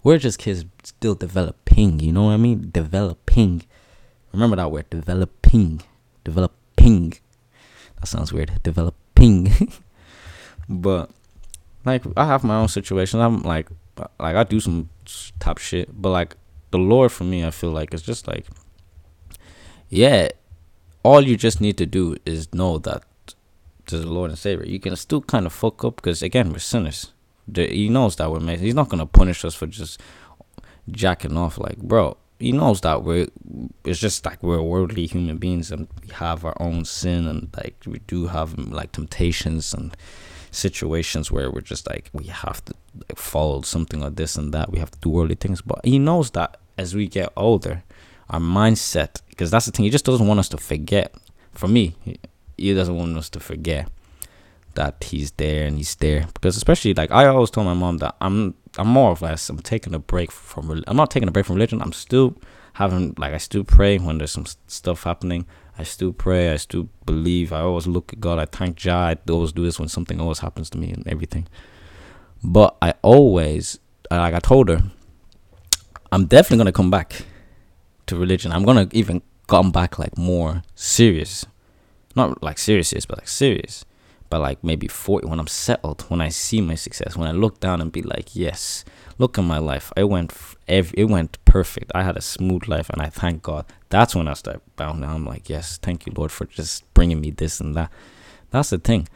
We're just kids still developing, you know what I mean? Developing. Remember that word, developing. Developing. That sounds weird. Developing. but like I have my own situations. I'm like like I do some top shit, but like the Lord for me, I feel like it's just like yeah, all you just need to do is know that to the Lord and Savior. You can still kind of fuck up because again we're sinners. He knows that we're made. He's not gonna punish us for just jacking off. Like, bro, he knows that we're. It's just like we're worldly human beings and we have our own sin and like we do have like temptations and situations where we're just like we have to like, follow something or this and that. We have to do worldly things, but he knows that as we get older, our mindset because that's the thing. He just doesn't want us to forget. For me, he, doesn't want us to forget that he's there and he's there because especially like I always told my mom that I'm I'm more of less I'm taking a break from I'm not taking a break from religion. I'm still having like I still pray when there's some stuff happening. I still pray. I still believe. I always look at God. I thank God. I always do this when something always happens to me and everything. But I always like I told her, I'm definitely gonna come back to religion. I'm gonna even come back like more serious, not like serious, but like serious. But like maybe 40 when I'm settled, when I see my success, when I look down and be like, yes, look at my life. I went it went perfect. I had a smooth life, and I thank God. That's when I start bounding. I'm like, yes, thank you, Lord, for just bringing me this and that. That's the thing.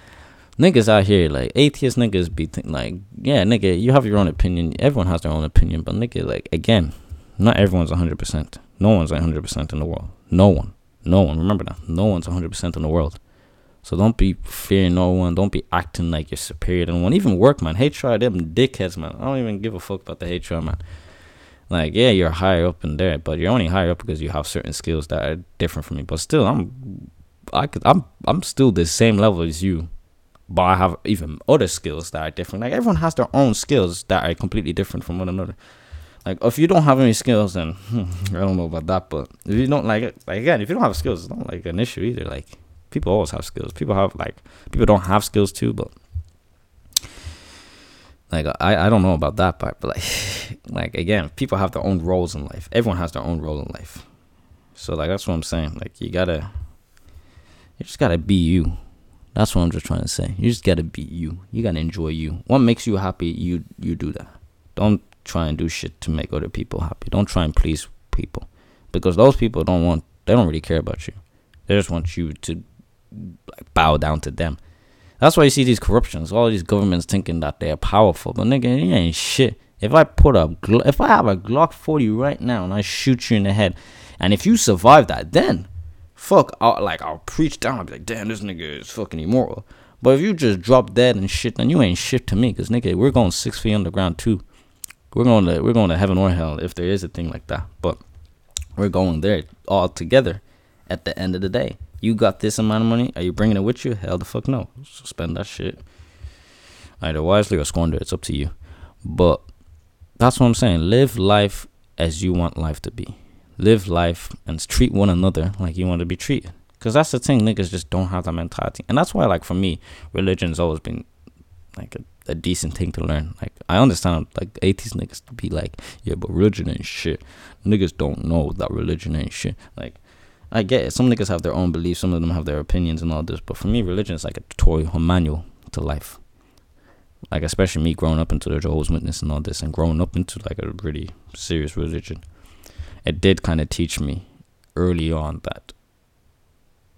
Niggas out here, like atheist niggas, be th- like, yeah, nigga, you have your own opinion. Everyone has their own opinion, but nigga, like again, not everyone's 100%. No one's 100% in the world. No one. No one. Remember that. No one's 100% in the world. So don't be fearing no one. Don't be acting like you're superior to one. Even work, man. HR, them dickheads, man. I don't even give a fuck about the HR, man. Like, yeah, you're higher up in there, but you're only higher up because you have certain skills that are different from me. But still, I'm, I could, I'm, I'm still the same level as you, but I have even other skills that are different. Like everyone has their own skills that are completely different from one another. Like if you don't have any skills, then hmm, I don't know about that. But if you don't like it, like again, if you don't have skills, it's not like an issue either. Like people always have skills. People have like people don't have skills too, but like I, I don't know about that part, but like like again, people have their own roles in life. Everyone has their own role in life. So like that's what I'm saying. Like you gotta you just gotta be you. That's what I'm just trying to say. You just gotta be you. You gotta enjoy you. What makes you happy, you you do that. Don't try and do shit to make other people happy. Don't try and please people because those people don't want they don't really care about you. They just want you to like bow down to them. That's why you see these corruptions. All these governments thinking that they're powerful, but nigga, you ain't shit. If I put a if I have a Glock 40 right now and I shoot you in the head, and if you survive that, then fuck, I'll, like I'll preach down. I'll be like, damn, this nigga is fucking immoral. But if you just drop dead and shit, then you ain't shit to me, cause nigga, we're going six feet underground too. We're going to we're going to heaven or hell if there is a thing like that. But we're going there all together at the end of the day. You got this amount of money. Are you bringing it with you? Hell the fuck no. So spend that shit. Either wisely or squander. It's up to you. But that's what I'm saying. Live life as you want life to be. Live life and treat one another like you want to be treated. Because that's the thing. Niggas just don't have that mentality. And that's why, like, for me, religion's always been like a a decent thing to learn. Like I understand like atheist niggas to be like, yeah, but religion ain't shit. Niggas don't know that religion ain't shit. Like I get it. Some niggas have their own beliefs, some of them have their opinions and all this, but for me religion is like a tutorial, a manual to life. Like especially me growing up into the Jehovah's Witness and all this and growing up into like a really serious religion. It did kind of teach me early on that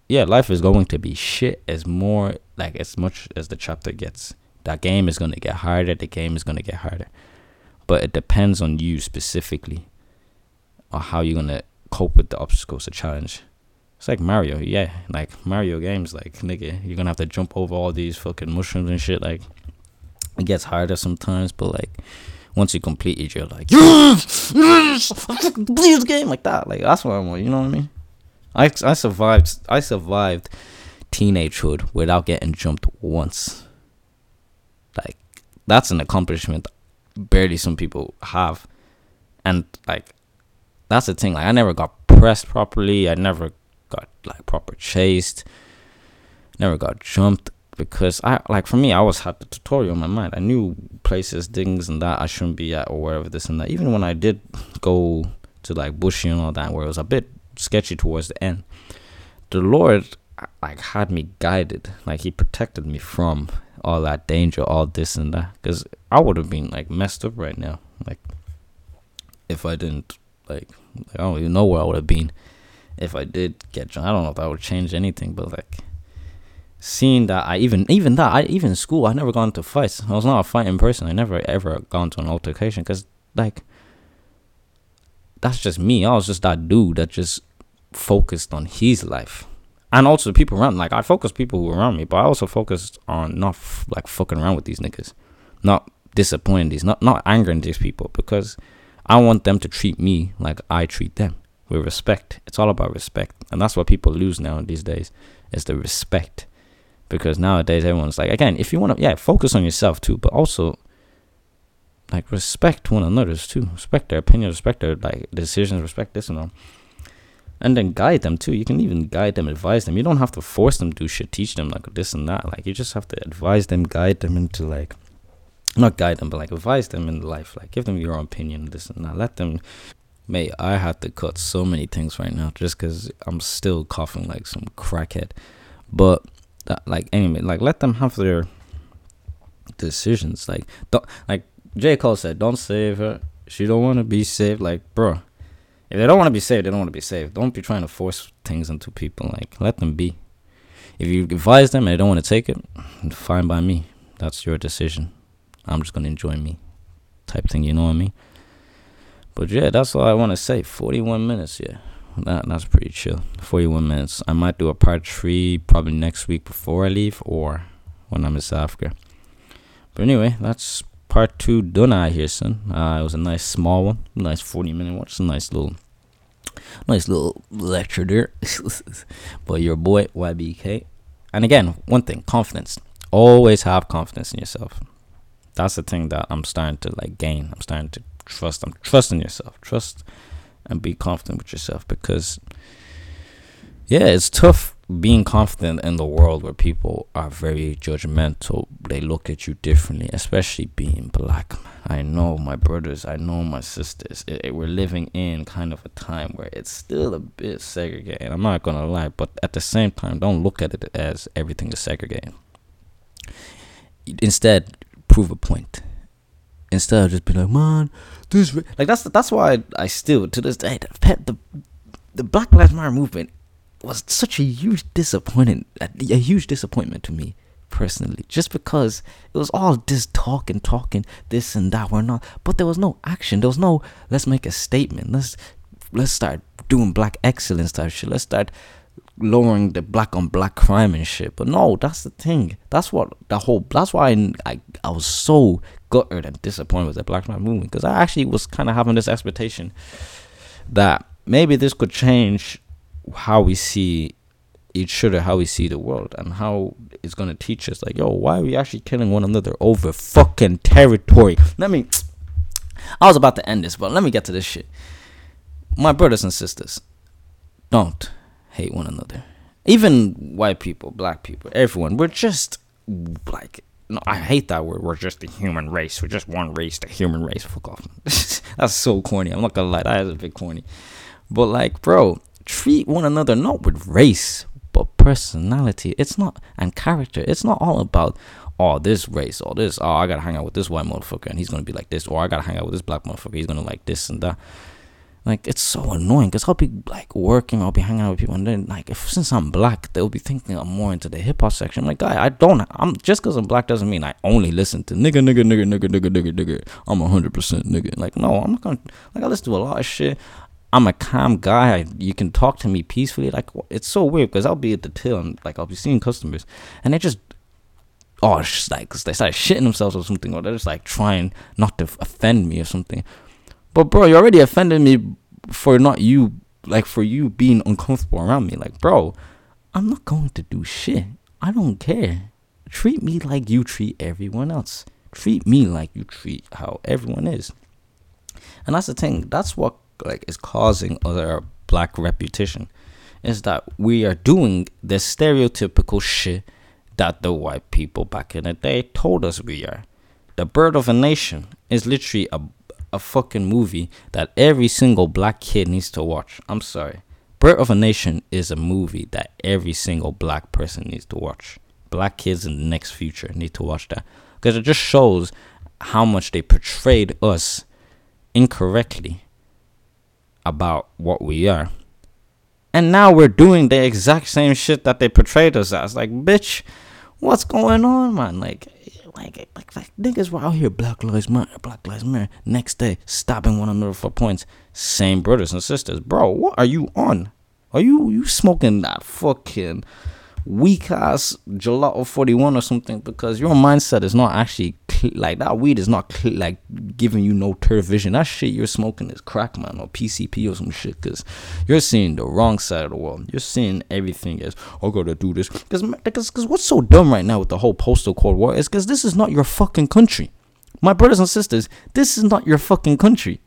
yeah, life is going to be shit as more like as much as the chapter gets that game is going to get harder. The game is going to get harder. But it depends on you specifically on how you're going to cope with the obstacles, the challenge. It's like Mario, yeah. Like Mario games, like, nigga, you're going to have to jump over all these fucking mushrooms and shit. Like, it gets harder sometimes, but like, once you complete it, you're like, yes, I game like that. Like, that's what I want, you know what I mean? I, I survived, I survived teenagehood without getting jumped once. Like that's an accomplishment barely some people have. And like that's the thing. Like I never got pressed properly. I never got like proper chased. Never got jumped because I like for me I always had the tutorial in my mind. I knew places, things and that I shouldn't be at or wherever this and that. Even when I did go to like bushy and all that where it was a bit sketchy towards the end. The Lord like had me guided. Like he protected me from all that danger, all this and that. Because I would have been like messed up right now. Like if I didn't like, I don't even know where I would have been if I did get drunk. I don't know if that would change anything, but like seeing that I even even that I even in school I never gone to fights. I was not a fighting person. I never ever gone to an altercation because like that's just me. I was just that dude that just focused on his life. And also the people around, like I focused people who around me, but I also focused on not f- like fucking around with these niggas, not disappointing these, not not angering these people because I want them to treat me like I treat them with respect. It's all about respect, and that's what people lose now these days is the respect, because nowadays everyone's like, again, if you want to, yeah, focus on yourself too, but also like respect one another's too, respect their opinions, respect their like decisions, respect this and all and then guide them too. You can even guide them, advise them. You don't have to force them to do shit, teach them like this and that. Like you just have to advise them, guide them into like not guide them, but like advise them in life. Like give them your own opinion, this and that. Let them. Mate, I have to cut so many things right now just because I'm still coughing like some crackhead. But that, like anyway, like let them have their decisions. Like don't like J Cole said, don't save her. She don't want to be saved. Like, bro, if they don't want to be saved, they don't want to be saved. Don't be trying to force things into people. Like, let them be. If you advise them and they don't want to take it, fine by me. That's your decision. I'm just gonna enjoy me, type thing. You know what I mean? But yeah, that's all I want to say. 41 minutes, yeah. That that's pretty chill. 41 minutes. I might do a part three probably next week before I leave or when I'm in South Africa. But anyway, that's part two done out here, son. Uh, it was a nice small one, nice 40 minute one. It's a nice little, nice little lecture there. but your boy YBK. And again, one thing, confidence. Always have confidence in yourself. That's the thing that I'm starting to like gain. I'm starting to trust. I'm trusting yourself. Trust and be confident with yourself because yeah, it's tough being confident in the world where people are very judgmental. They look at you differently, especially being black. I know my brothers, I know my sisters. It, it, we're living in kind of a time where it's still a bit segregated. I'm not gonna lie, but at the same time, don't look at it as everything is segregated. Instead, prove a point. Instead of just being like, man, this like that's that's why I, I still to this day the, the the Black Lives Matter movement was such a huge disappointment, a, a huge disappointment to me personally, just because it was all this talking, talking, this and that. We're not, but there was no action. There was no let's make a statement. Let's let's start doing black excellence type shit. Let's start lowering the black on black crime and shit. But no, that's the thing. That's what the whole. That's why I I, I was so gutted and disappointed with the Black Lives Movement because I actually was kind of having this expectation that maybe this could change how we see each other, how we see the world, and how it's gonna teach us like, yo, why are we actually killing one another over fucking territory? Let me. I was about to end this, but let me get to this shit. My brothers and sisters, don't hate one another. Even white people, black people, everyone. We're just like no, I hate that word. We're just a human race. We're just one race, the human race. Fuck off. That's so corny. I'm not gonna lie. That is a bit corny. But like, bro, treat one another not with race but personality. It's not and character. It's not all about oh this race or this. Oh, I gotta hang out with this white motherfucker and he's gonna be like this, or I gotta hang out with this black motherfucker. He's gonna like this and that. Like it's so annoying because I'll be like working, I'll be hanging out with people, and then like if since I'm black, they'll be thinking I'm more into the hip hop section. I'm like, guy, I don't. I'm just because I'm black doesn't mean I only listen to nigga, nigga, nigga, nigga, nigga, nigga, nigga. I'm hundred percent nigga. Like no, I'm not gonna. Like I listen to a lot of shit. I'm a calm guy. You can talk to me peacefully. Like it's so weird because I'll be at the till and like I'll be seeing customers and they just oh like they start shitting themselves or something or they're just like trying not to offend me or something. But bro, you already offended me for not you like for you being uncomfortable around me. Like bro, I'm not going to do shit. I don't care. Treat me like you treat everyone else. Treat me like you treat how everyone is. And that's the thing. That's what like is causing our black reputation is that we are doing the stereotypical shit that the white people back in the day told us we are. The Birth of a Nation is literally a a fucking movie that every single black kid needs to watch. I'm sorry. Birth of a Nation is a movie that every single black person needs to watch. Black kids in the next future need to watch that because it just shows how much they portrayed us incorrectly about what we are. And now we're doing the exact same shit that they portrayed us as. Like, bitch, what's going on, man? Like, like, like, like niggas were out here, Black Lives Matter, Black Lives Matter. Next day, stopping one another for points. Same brothers and sisters, bro. What are you on? Are you you smoking that fucking weak ass gelato 41 or something because your mindset is not actually cl- like that weed is not cl- like giving you no clear vision. That shit you're smoking is crack man or pcp or some shit because you're seeing the wrong side of the world. You're seeing everything as i gotta do this. Because because what's so dumb right now with the whole postal code war is because this is not your fucking country. My brothers and sisters this is not your fucking country.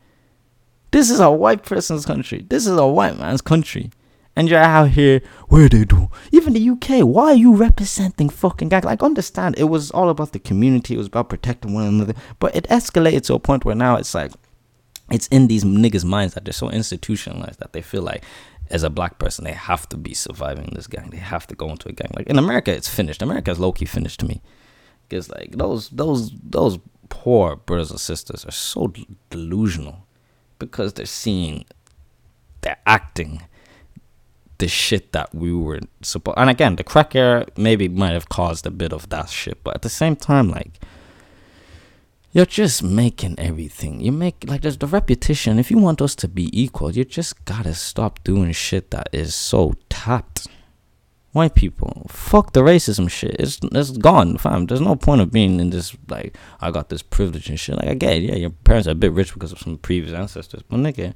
This is a white person's country. This is a white man's country and you're out here, where they do? Even the UK, why are you representing fucking guys? Like, understand, it was all about the community, it was about protecting one another, but it escalated to a point where now it's like, it's in these niggas' minds that they're so institutionalized that they feel like, as a black person, they have to be surviving this gang. They have to go into a gang. Like in America, it's finished. America's low key finished to me, because like those those those poor brothers and sisters are so delusional, because they're seeing, they're acting the shit that we were supposed. And again, the crack era maybe might have caused a bit of that shit, but at the same time, like you're just making everything. You make like there's the repetition. If you want us to be equal, you just gotta stop doing shit that is so tapped. White people, fuck the racism shit. It's it's gone, fam. There's no point of being in this like I got this privilege and shit. Like I get it, yeah, your parents are a bit rich because of some previous ancestors, but nigga,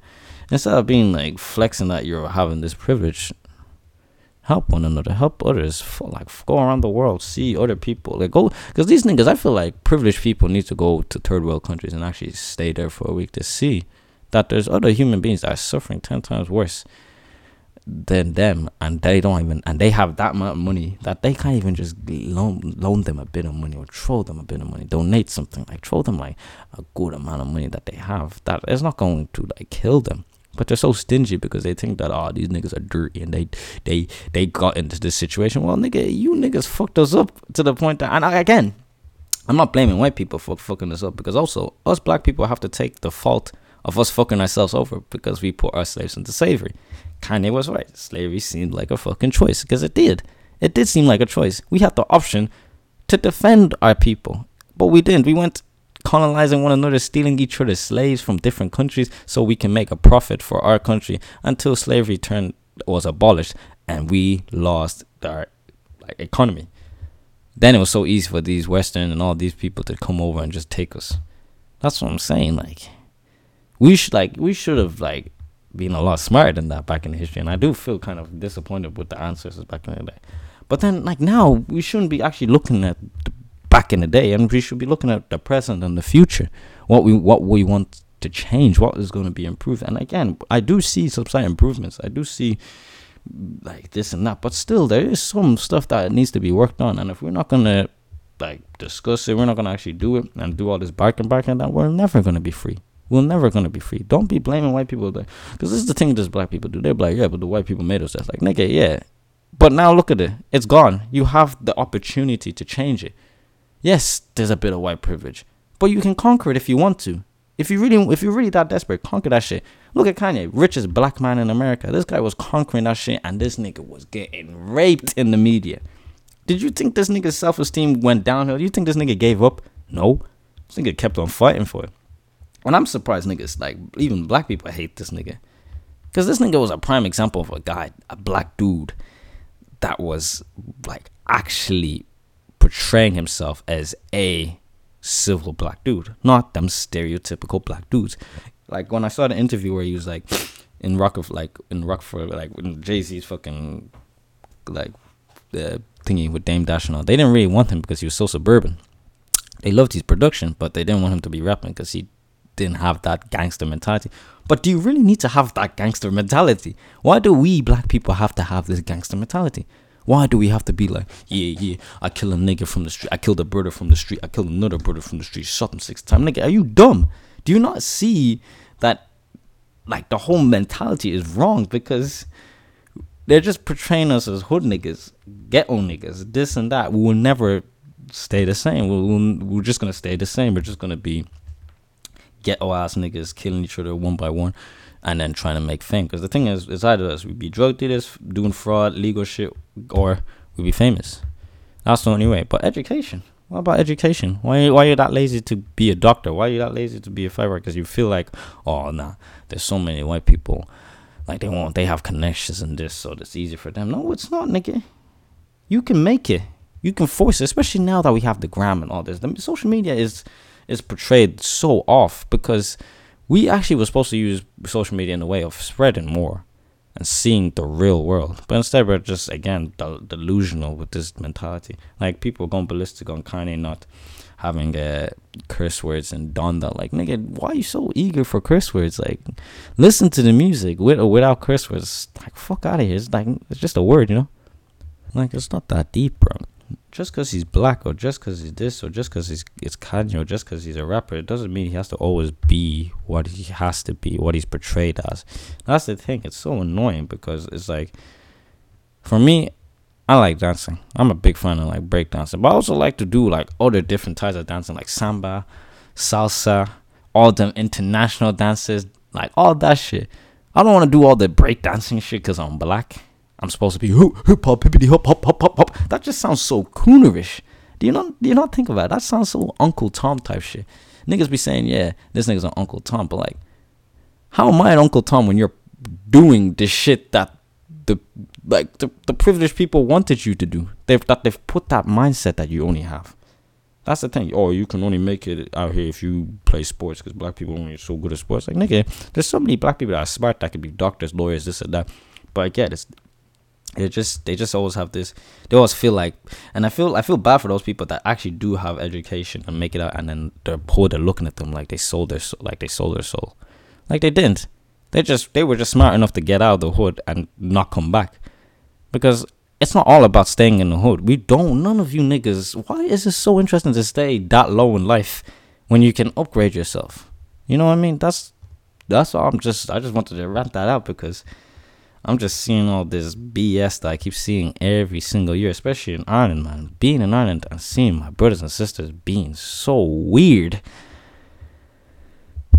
instead of being like flexing that you're having this privilege, help one another, help others. Like go around the world, see other people. Like go, because these niggas, I feel like privileged people need to go to third world countries and actually stay there for a week to see that there's other human beings that are suffering ten times worse than them, and they don't even, and they have that amount of money that they can't even just loan loan them a bit of money or throw them a bit of money, donate something like throw them like a good amount of money that they have that is not going to like kill them but they're so stingy because they think that oh these niggas are dirty and they they they got into this situation. Well, nigga, you niggas fucked us up to the point that and again, I'm not blaming white people for fucking us up because also us black people have to take the fault of us fucking ourselves over because we put our slaves into slavery. Kanye was right. Slavery seemed like a fucking choice because it did. It did seem like a choice. We had the option to defend our people, but we didn't. We went colonizing one another, stealing each other's slaves from different countries so we can make a profit for our country until slavery turned was abolished and we lost our like economy. Then it was so easy for these Western and all these people to come over and just take us. That's what I'm saying. Like we should like we should have like been a lot smarter than that back in history. And I do feel kind of disappointed with the answers back in the day. But then like now we shouldn't be actually looking at back in the day, and we should be looking at the present and the future. What we what we want to change, what is going to be improved. And again, I do see some slight improvements. I do see like this and that, but still there is some stuff that needs to be worked on. And if we're not gonna like discuss it, we're not gonna actually do it and do all this barking barking that we're never gonna be free. We're never gonna be free. Don't be blaming white people because this is the thing that black people do. They're like, yeah, but the white people made us. That's like, nigga, yeah. But now look at it. It's gone. You have the opportunity to change it. Yes, there's a bit of white privilege, but you can conquer it if you want to. If you really, if you're really that desperate, conquer that shit. Look at Kanye, richest black man in America. This guy was conquering that shit, and this nigga was getting raped in the media. Did you think this nigga's self esteem went downhill? Do you think this nigga gave up? No. This nigga kept on fighting for it. And I'm surprised niggas, like, even black people hate this nigga. Because this nigga was a prime example of a guy, a black dude, that was, like, actually portraying himself as a civil black dude, not them stereotypical black dudes. Like when I saw the interview where he was like in Rock like in Rockford, like Jay Z's fucking like the thingy with Dame Dash and all, they didn't really want him because he was so suburban. They loved his production, but they didn't want him to be rapping because he didn't have that gangster mentality. But do you really need to have that gangster mentality? Why do we black people have to have this gangster mentality? Why do we have to be like, yeah, yeah, I kill a nigga from the street, I killed a brother from the street, I killed another brother from the street, shot him six times. Nigga, are you dumb? Do you not see that like the whole mentality is wrong? Because they're just portraying us as hood niggas, ghetto niggas, this and that. We will never stay the same. We'll, we're just gonna stay the same. We're just gonna be ghetto ass niggas killing each other one by one, and then trying to make fame. Because the thing is, it's either us we be drug dealers doing fraud, legal shit, or we be famous. That's the only way. But education. What about education? Why why are you that lazy to be a doctor? Why are you that lazy to be a firefighter? Because you feel like, oh nah, there's so many white people, like they want they have connections and this, so it's easy for them. No, it's not, nigga. You can make it. You can force it, especially now that we have the gram and all this. The social media is is portrayed so off because we actually were supposed to use social media in the way of spreading more and seeing the real world. But instead, we're just again del- delusional with this mentality. Like people going ballistic on Kanye not having uh, curse words and Donda. Like nigga, why are you so eager for curse words? Like listen to the music with or without curse words. Like fuck out of here. It's like it's just a word, you know. Like it's not that deep, bro just because he's black or just because he's this or just because he's it's Kanye or just because he's a rapper, it doesn't mean he has to always be what he has to be, what he's portrayed as. That's the thing. It's so annoying because it's like, for me, I like dancing. I'm a big fan of like break dancing, but I also like to do like other different types of dancing, like samba, salsa, all them international dances, like all that shit. I don't want to do all the break dancing shit because I'm black. I'm supposed to be hip hop, hippity hop, hop, hop, hop, hop. That just sounds so coonerish. Do you not do you not think about it? That sounds so Uncle Tom type shit. Niggas be saying, yeah, this nigga's an Uncle Tom, but like, how am I an Uncle Tom when you're doing the shit that the like the, the privileged people wanted you to do? They've that they've put that mindset that you only have. That's the thing. Oh, you can only make it out here if you play sports because black people only so good at sports. Like nigga, there's so many black people that are smart that could be doctors, lawyers, this and that. But I get it's they just they just always have this they always feel like and i feel i feel bad for those people that actually do have education and make it out and then they're poor they're looking at them like they sold their soul like they sold their soul. Like they didn't. They just they were just smart enough to get out of the hood and not come back. Because it's not all about staying in the hood. We don't none of you niggas why is it so interesting to stay that low in life when you can upgrade yourself? You know what i mean? That's that's all i'm just i just wanted to rant that out because I'm just seeing all this BS that I keep seeing every single year, especially in Ireland, man. Being in Ireland and seeing my brothers and sisters being so weird,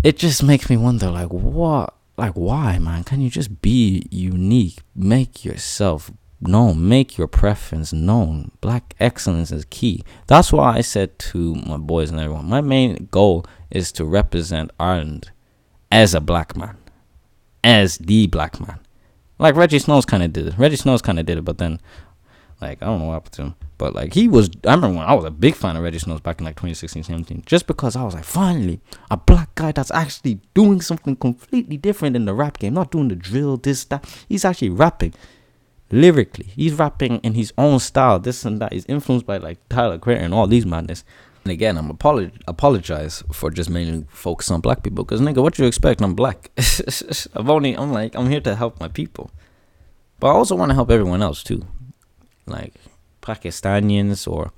it just makes me wonder, like, what? Like, why, man? Can you just be unique? Make yourself known. Make your preference known. Black excellence is key. That's why I said to my boys and everyone, my main goal is to represent Ireland as a black man, as the black man like Rejjie Snows kind of did it. Rejjie Snows kind of did it, but then, like, I don't know what happened to him. But like, he was. I remember when I was a big fan of Rejjie Snows back in like 2016, 17, just because I was like, finally, a black guy that's actually doing something completely different in the rap game, not doing the drill, this, that. He's actually rapping lyrically. He's rapping in his own style, this and that. He's influenced by like Tyler Creator and all these madness. And again, I'm apolog- apologize for just mainly focus on black people because nigga, what you expect? I'm black. I've only I'm like I'm here to help my people, but I also want to help everyone else too, like Pakistanians or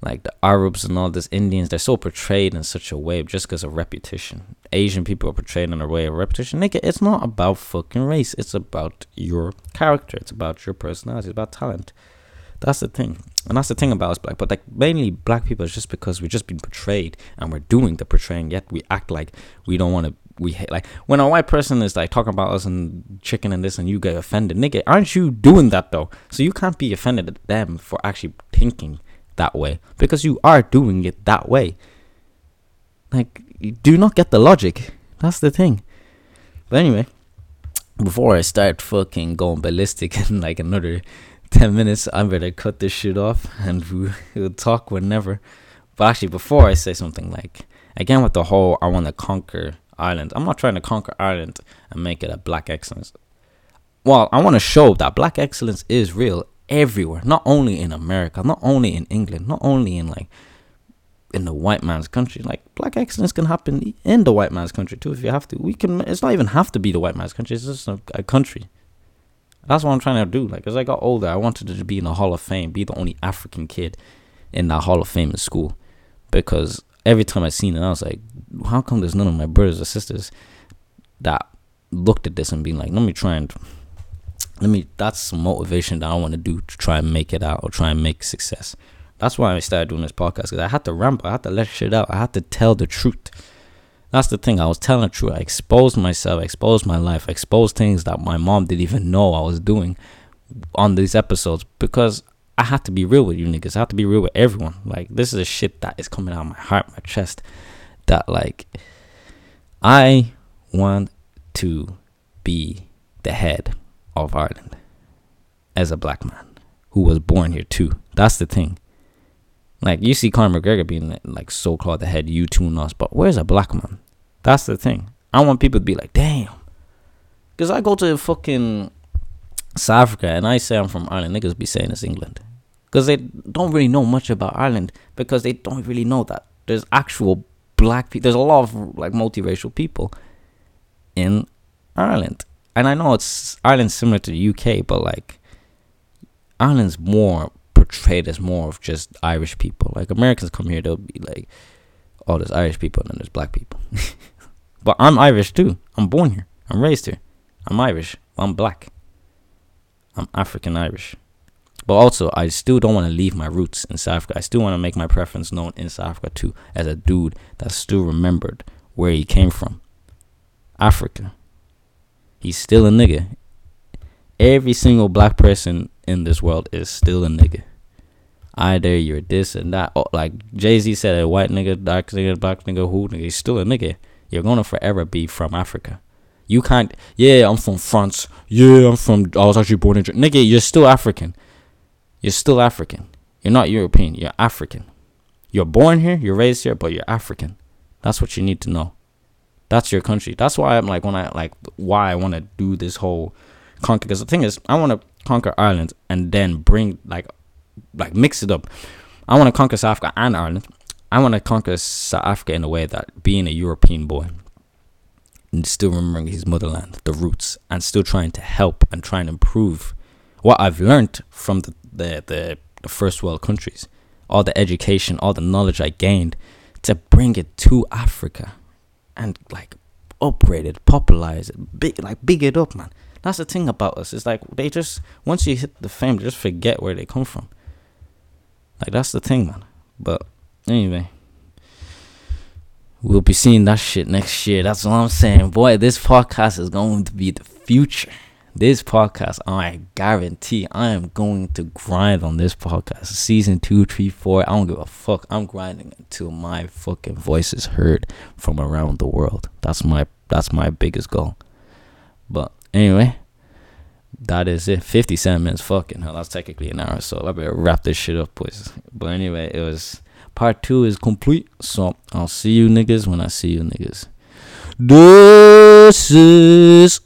like the Arabs and all this Indians. They're so portrayed in such a way just because of reputation. Asian people are portrayed in a way of reputation. Nigga, it's not about fucking race. It's about your character. It's about your personality. It's about talent. That's the thing. And that's the thing about us black. But like mainly black people is just because we've just been portrayed and we're doing the portraying, yet we act like we don't want to we hate like when a white person is like talking about us and chicken and this and you get offended. Nigga, aren't you doing that though? So you can't be offended at them for actually thinking that way. Because you are doing it that way. Like do not get the logic. That's the thing. But anyway, before I start fucking going ballistic and like another 10 minutes, I better cut this shit off and we, will talk whenever. But actually, before I say something like, again, with the whole I want to conquer Ireland, I'm not trying to conquer Ireland and make it a black excellence. Well, I want to show that black excellence is real everywhere, not only in America, not only in England, not only in like in the white man's country. Like black excellence can happen in the white man's country too if you have to. We can. It's not even have to be the white man's country. It's just a, a country. That's what I'm trying to do. Like as I got older, I wanted to be in the Hall of Fame, be the only African kid in that Hall of Fame in school. Because every time I seen it, I was like, how come there's none of my brothers or sisters that looked at this and being like, let me try and let me that's some motivation that I want to do to try and make it out or try and make success. That's why I started doing this podcast because I had to ramble, I had to let shit out, I had to tell the truth. That's the thing. I was telling the truth. I exposed myself, I exposed my life, I exposed things that my mom didn't even know I was doing on these episodes because I had to be real with you niggas. I have to be real with everyone. Like this is a shit that is coming out of my heart, my chest. That like I want to be the head of Ireland as a black man who was born here too. That's the thing. Like you see Conor McGregor being like so called the head, you two us, but where's a black man? That's the thing. I want people to be like, damn. Cause I go to fucking South Africa and I say I'm from Ireland, niggas be saying it's England. Cause they don't really know much about Ireland because they don't really know that there's actual black people. There's a lot of like multiracial people in Ireland and I know it's Ireland's similar to the UK, but like Ireland's more portrayed as more of just Irish people. Like Americans come here, they'll be like, "Oh, there's Irish people and then there's black people." but I'm Irish too. I'm born here. I'm raised here. I'm Irish. I'm black. I'm African Irish. But also, I still don't want to leave my roots in South Africa. I still want to make my preference known in South Africa too, as a dude that still remembered where he came from. Africa. He's still a nigga. Every single black person in this world is still a nigga. Either you're this and that. Oh, like Jay Z said, a white nigga, dark nigga, black nigga, who nigga, he's still a nigga. You're gonna forever be from Africa. You can't. Yeah, I'm from France. Yeah, I'm from. I was actually born in. Nigga, you're still African. You're still African. You're not European. You're African. You're born here. You're raised here, but you're African. That's what you need to know. That's your country. That's why I'm like when I like why I want to do this whole conquer. Because the thing is, I want to conquer Ireland and then bring like like mix it up. I want to conquer South Africa and Ireland. I want to conquer South Africa in a way that being a European boy and still remembering his motherland, the roots, and still trying to help and try and improve what I've learned from the, the, the, the first world countries, all the education, all the knowledge I gained to bring it to Africa and like upgrade it, popularize it, big like big it up, man. That's the thing about us. It's like they just once you hit the fame, they just forget where they come from. Like that's the thing, man. But anyway, we'll be seeing that shit next year. That's what I'm saying, boy. This podcast is going to be the future this podcast, I guarantee I am going to grind on this podcast. Season two, three, four. I don't give a fuck. I'm grinding until my fucking voice is heard from around the world. That's my that's my biggest goal. But anyway, that is it. 57 minutes. Fucking hell. That's technically an hour. So I better wrap this shit up, boys. But anyway, it was part two is complete. So I'll see you niggas when I see you niggas. This is